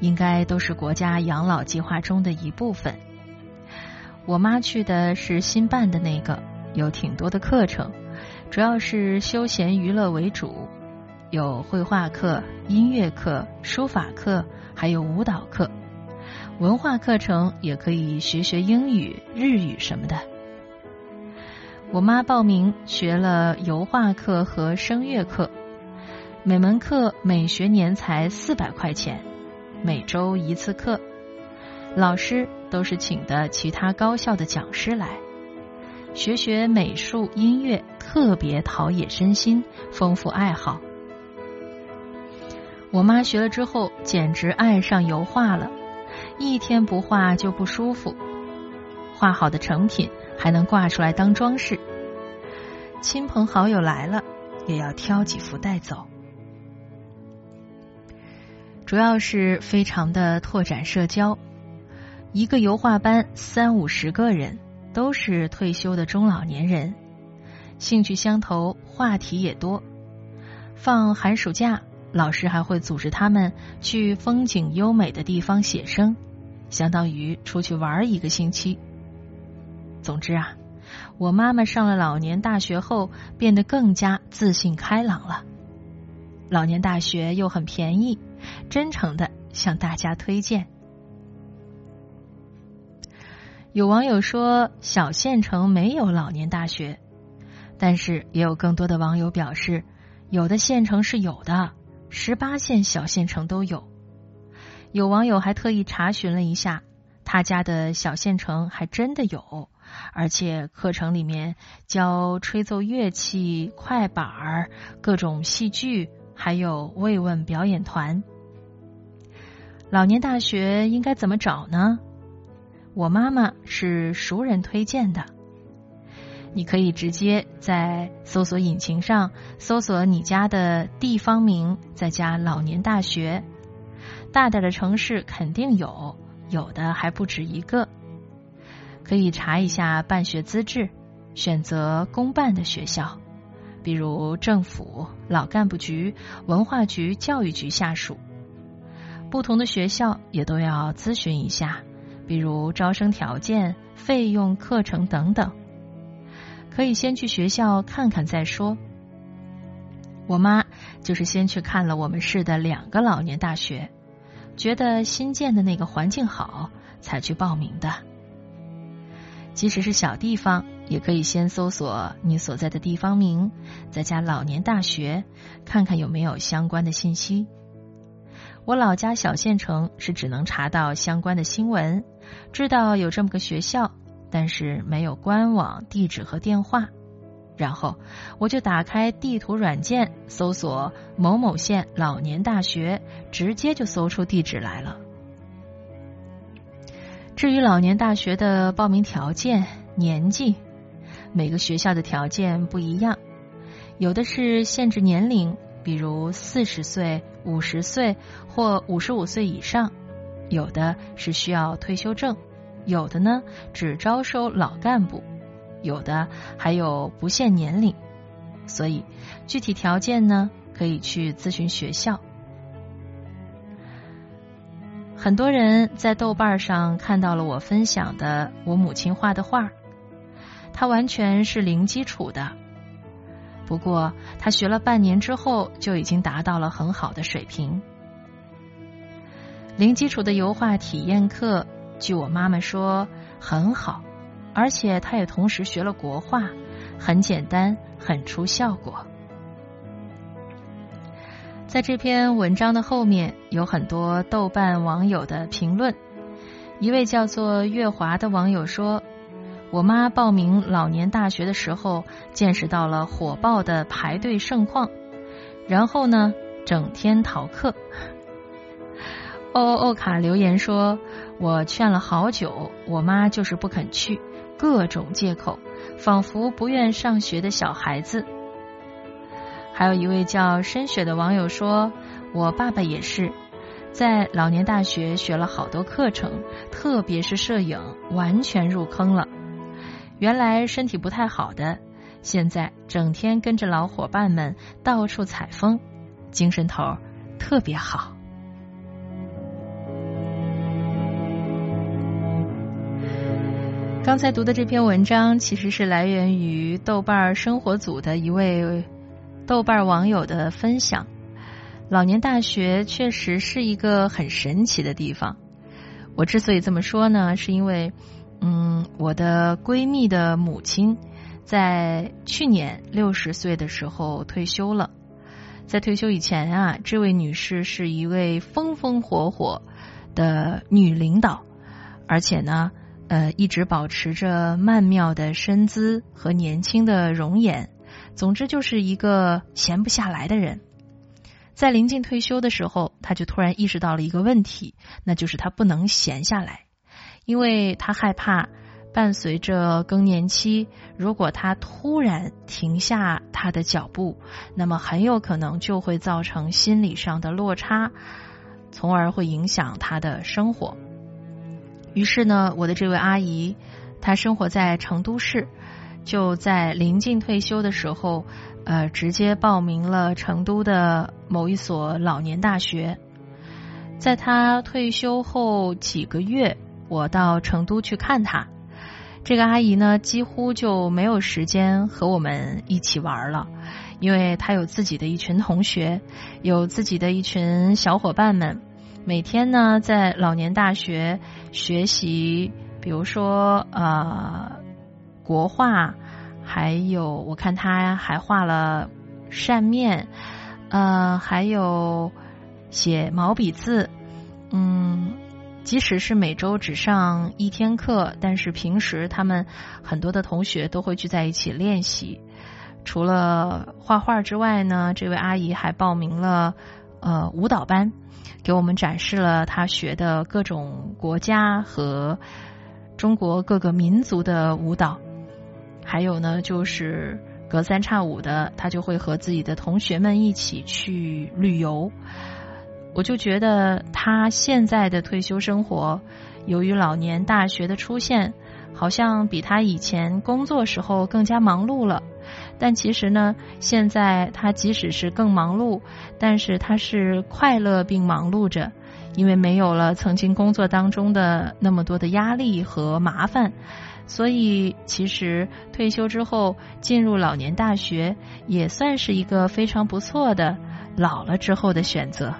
应该都是国家养老计划中的一部分。我妈去的是新办的那个，有挺多的课程，主要是休闲娱乐为主，有绘画课、音乐课、书法课，还有舞蹈课。文化课程也可以学学英语、日语什么的。我妈报名学了油画课和声乐课，每门课每学年才四百块钱，每周一次课，老师都是请的其他高校的讲师来，学学美术、音乐，特别陶冶身心，丰富爱好。我妈学了之后，简直爱上油画了。一天不画就不舒服，画好的成品还能挂出来当装饰。亲朋好友来了，也要挑几幅带走。主要是非常的拓展社交，一个油画班三五十个人，都是退休的中老年人，兴趣相投，话题也多。放寒暑假。老师还会组织他们去风景优美的地方写生，相当于出去玩一个星期。总之啊，我妈妈上了老年大学后变得更加自信开朗了。老年大学又很便宜，真诚的向大家推荐。有网友说小县城没有老年大学，但是也有更多的网友表示，有的县城是有的。十八线小县城都有，有网友还特意查询了一下，他家的小县城还真的有，而且课程里面教吹奏乐器、快板儿、各种戏剧，还有慰问表演团。老年大学应该怎么找呢？我妈妈是熟人推荐的。你可以直接在搜索引擎上搜索你家的地方名，再加老年大学。大点的城市肯定有，有的还不止一个。可以查一下办学资质，选择公办的学校，比如政府、老干部局、文化局、教育局下属。不同的学校也都要咨询一下，比如招生条件、费用、课程等等。可以先去学校看看再说。我妈就是先去看了我们市的两个老年大学，觉得新建的那个环境好，才去报名的。即使是小地方，也可以先搜索你所在的地方名，再加老年大学，看看有没有相关的信息。我老家小县城是只能查到相关的新闻，知道有这么个学校。但是没有官网地址和电话，然后我就打开地图软件，搜索某某县老年大学，直接就搜出地址来了。至于老年大学的报名条件、年纪，每个学校的条件不一样，有的是限制年龄，比如四十岁、五十岁或五十五岁以上；有的是需要退休证。有的呢只招收老干部，有的还有不限年龄，所以具体条件呢可以去咨询学校。很多人在豆瓣上看到了我分享的我母亲画的画，他完全是零基础的，不过他学了半年之后就已经达到了很好的水平。零基础的油画体验课。据我妈妈说，很好，而且她也同时学了国画，很简单，很出效果。在这篇文章的后面有很多豆瓣网友的评论，一位叫做月华的网友说：“我妈报名老年大学的时候，见识到了火爆的排队盛况，然后呢，整天逃课。欧欧卡留言说：“我劝了好久，我妈就是不肯去，各种借口，仿佛不愿上学的小孩子。”还有一位叫深雪的网友说：“我爸爸也是。”在老年大学学了好多课程，特别是摄影，完全入坑了。原来身体不太好的，现在整天跟着老伙伴们到处采风，精神头特别好。刚才读的这篇文章，其实是来源于豆瓣生活组的一位豆瓣网友的分享。老年大学确实是一个很神奇的地方。我之所以这么说呢，是因为，嗯，我的闺蜜的母亲在去年六十岁的时候退休了。在退休以前啊，这位女士是一位风风火火的女领导，而且呢，呃，一直保持着曼妙的身姿和年轻的容颜。总之，就是一个闲不下来的人。在临近退休的时候，他就突然意识到了一个问题，那就是他不能闲下来，因为他害怕伴随着更年期，如果他突然停下他的脚步，那么很有可能就会造成心理上的落差，从而会影响他的生活。于是呢，我的这位阿姨，她生活在成都市，就在临近退休的时候。呃，直接报名了成都的某一所老年大学。在她退休后几个月，我到成都去看她。这个阿姨呢，几乎就没有时间和我们一起玩了，因为她有自己的一群同学，有自己的一群小伙伴们，每天呢在老年大学学习，比如说呃国画。还有，我看他还画了扇面，呃，还有写毛笔字，嗯，即使是每周只上一天课，但是平时他们很多的同学都会聚在一起练习。除了画画之外呢，这位阿姨还报名了呃舞蹈班，给我们展示了他学的各种国家和中国各个民族的舞蹈。还有呢，就是隔三差五的，他就会和自己的同学们一起去旅游。我就觉得他现在的退休生活，由于老年大学的出现，好像比他以前工作时候更加忙碌了。但其实呢，现在他即使是更忙碌，但是他是快乐并忙碌着，因为没有了曾经工作当中的那么多的压力和麻烦。所以，其实退休之后进入老年大学也算是一个非常不错的老了之后的选择。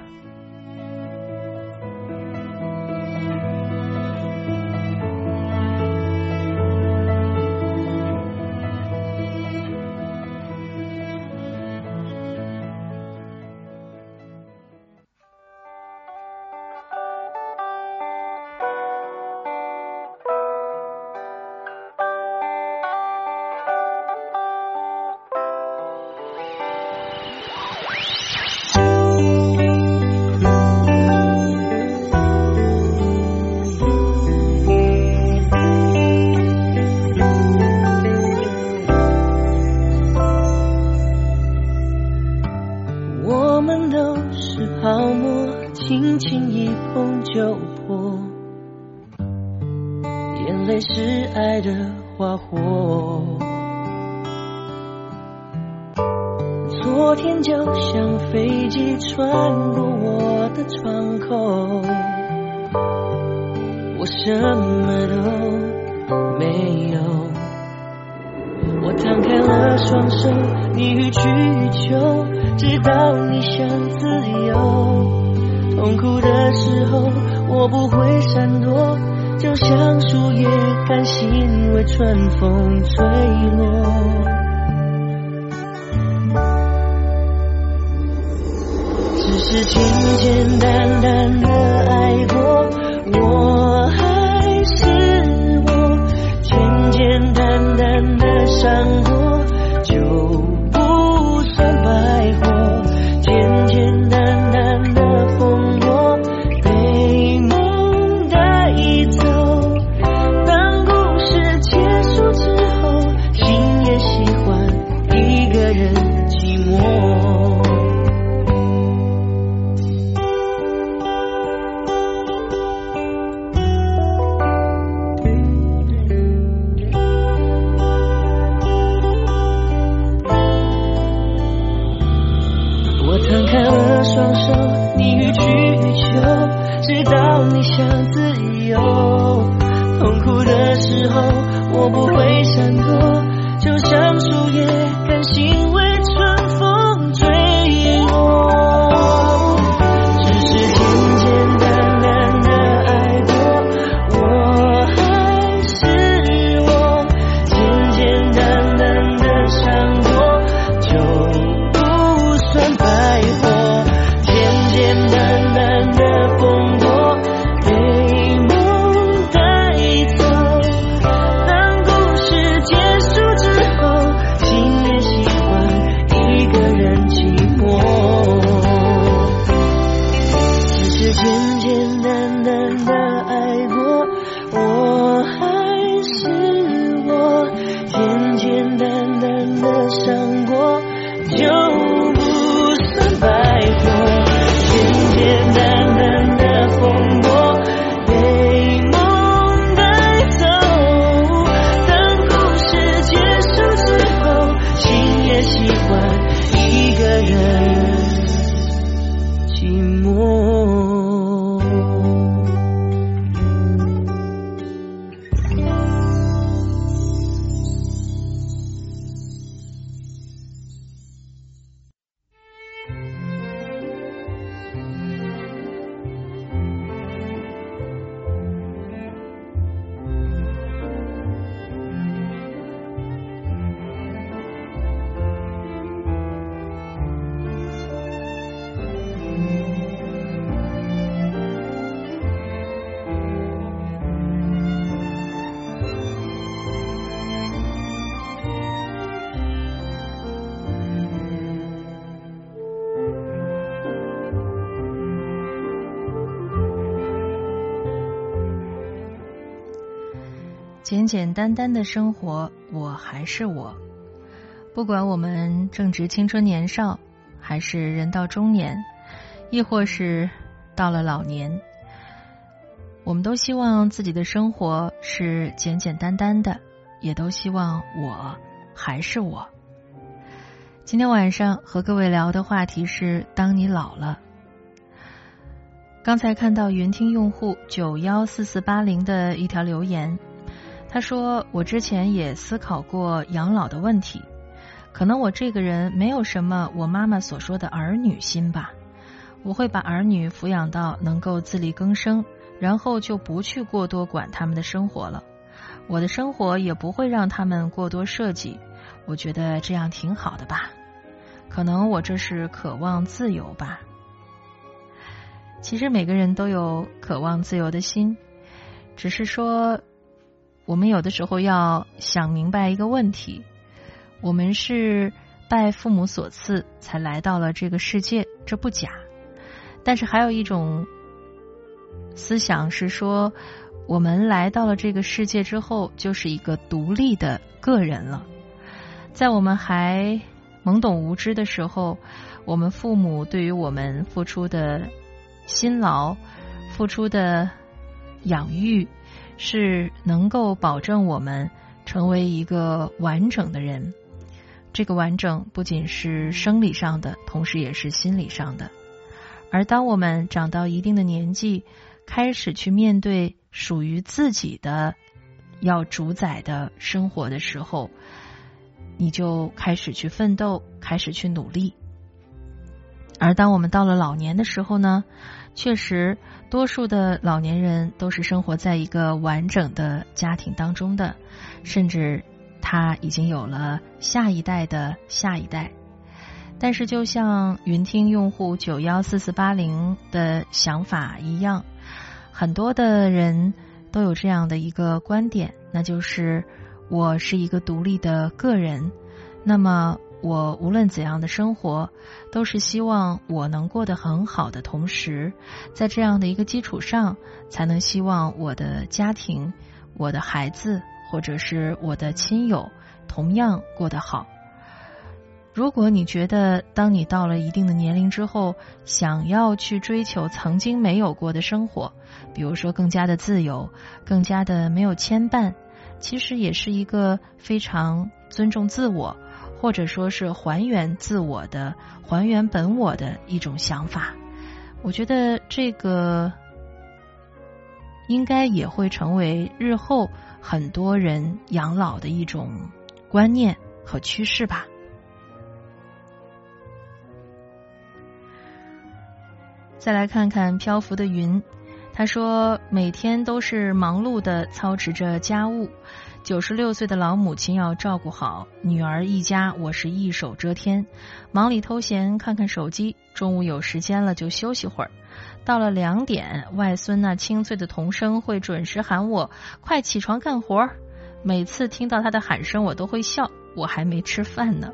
单单的生活，我还是我。不管我们正值青春年少，还是人到中年，亦或是到了老年，我们都希望自己的生活是简简单单的，也都希望我还是我。今天晚上和各位聊的话题是：当你老了。刚才看到云听用户九幺四四八零的一条留言。他说：“我之前也思考过养老的问题，可能我这个人没有什么我妈妈所说的儿女心吧。我会把儿女抚养到能够自力更生，然后就不去过多管他们的生活了。我的生活也不会让他们过多设计。我觉得这样挺好的吧。可能我这是渴望自由吧。其实每个人都有渴望自由的心，只是说。”我们有的时候要想明白一个问题：我们是拜父母所赐才来到了这个世界，这不假。但是还有一种思想是说，我们来到了这个世界之后，就是一个独立的个人了。在我们还懵懂无知的时候，我们父母对于我们付出的辛劳、付出的养育。是能够保证我们成为一个完整的人。这个完整不仅是生理上的，同时也是心理上的。而当我们长到一定的年纪，开始去面对属于自己的要主宰的生活的时候，你就开始去奋斗，开始去努力。而当我们到了老年的时候呢，确实。多数的老年人都是生活在一个完整的家庭当中的，甚至他已经有了下一代的下一代。但是，就像云听用户九幺四四八零的想法一样，很多的人都有这样的一个观点，那就是我是一个独立的个人，那么我无论怎样的生活，都是希望我能过得很好的同时，在这样的一个基础上，才能希望我的家庭、我的孩子或者是我的亲友同样过得好。如果你觉得当你到了一定的年龄之后，想要去追求曾经没有过的生活，比如说更加的自由、更加的没有牵绊，其实也是一个非常尊重自我，或者说是还原自我的、还原本我的一种想法。我觉得这个应该也会成为日后很多人养老的一种观念和趋势吧。再来看看漂浮的云，他说每天都是忙碌的操持着家务，九十六岁的老母亲要照顾好女儿一家，我是一手遮天，忙里偷闲看看手机，中午有时间了就休息会儿，到了两点，外孙那清脆的童声会准时喊我快起床干活，每次听到他的喊声我都会笑，我还没吃饭呢。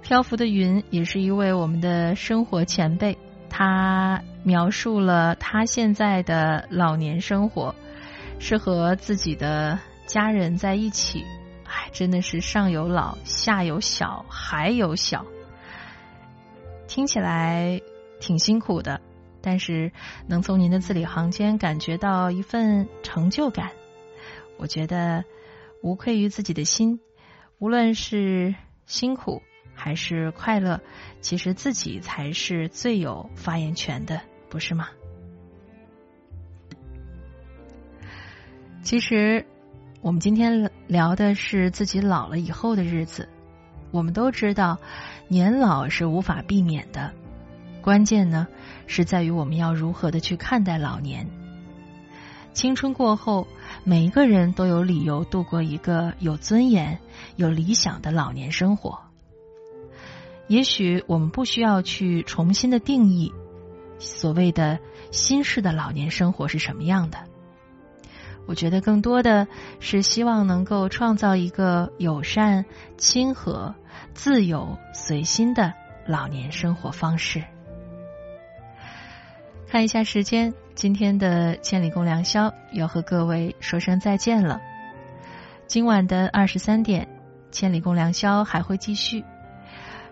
漂浮的云也是一位我们的生活前辈，他描述了他现在的老年生活，是和自己的家人在一起，哎，真的是上有老，下有小，还有小，听起来挺辛苦的，但是能从您的字里行间感觉到一份成就感，我觉得无愧于自己的心，无论是辛苦。还是快乐，其实自己才是最有发言权的，不是吗？其实我们今天聊的是自己老了以后的日子。我们都知道，年老是无法避免的，关键呢是在于我们要如何的去看待老年。青春过后，每一个人都有理由度过一个有尊严、有理想的老年生活。也许我们不需要去重新的定义所谓的新式的老年生活是什么样的。我觉得更多的是希望能够创造一个友善、亲和、自由、随心的老年生活方式。看一下时间，今天的千里共良宵要和各位说声再见了。今晚的二十三点，千里共良宵还会继续。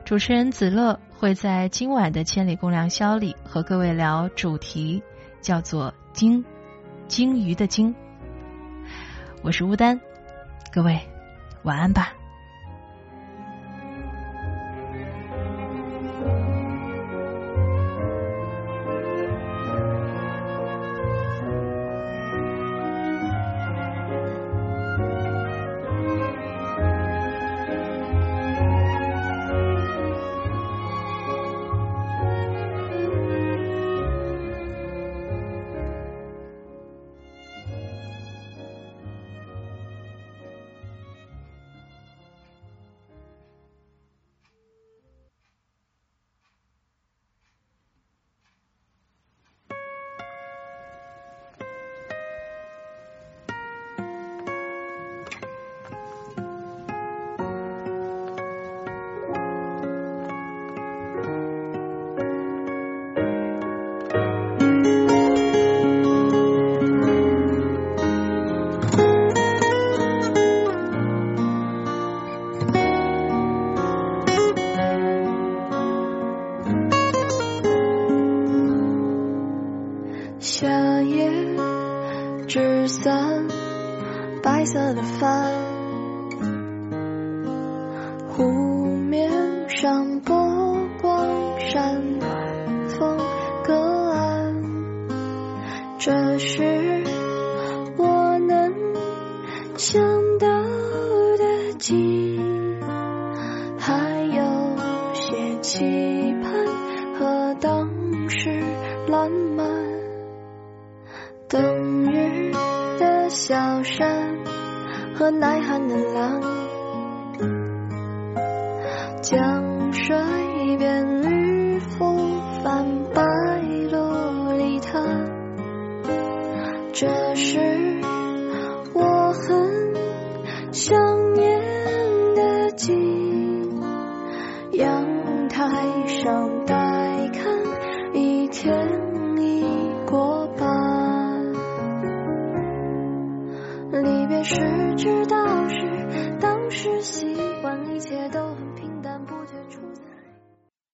主持人子乐会在今晚的《千里共良宵》里和各位聊主题，叫做“鲸”，鲸鱼的“鲸”。我是乌丹，各位晚安吧。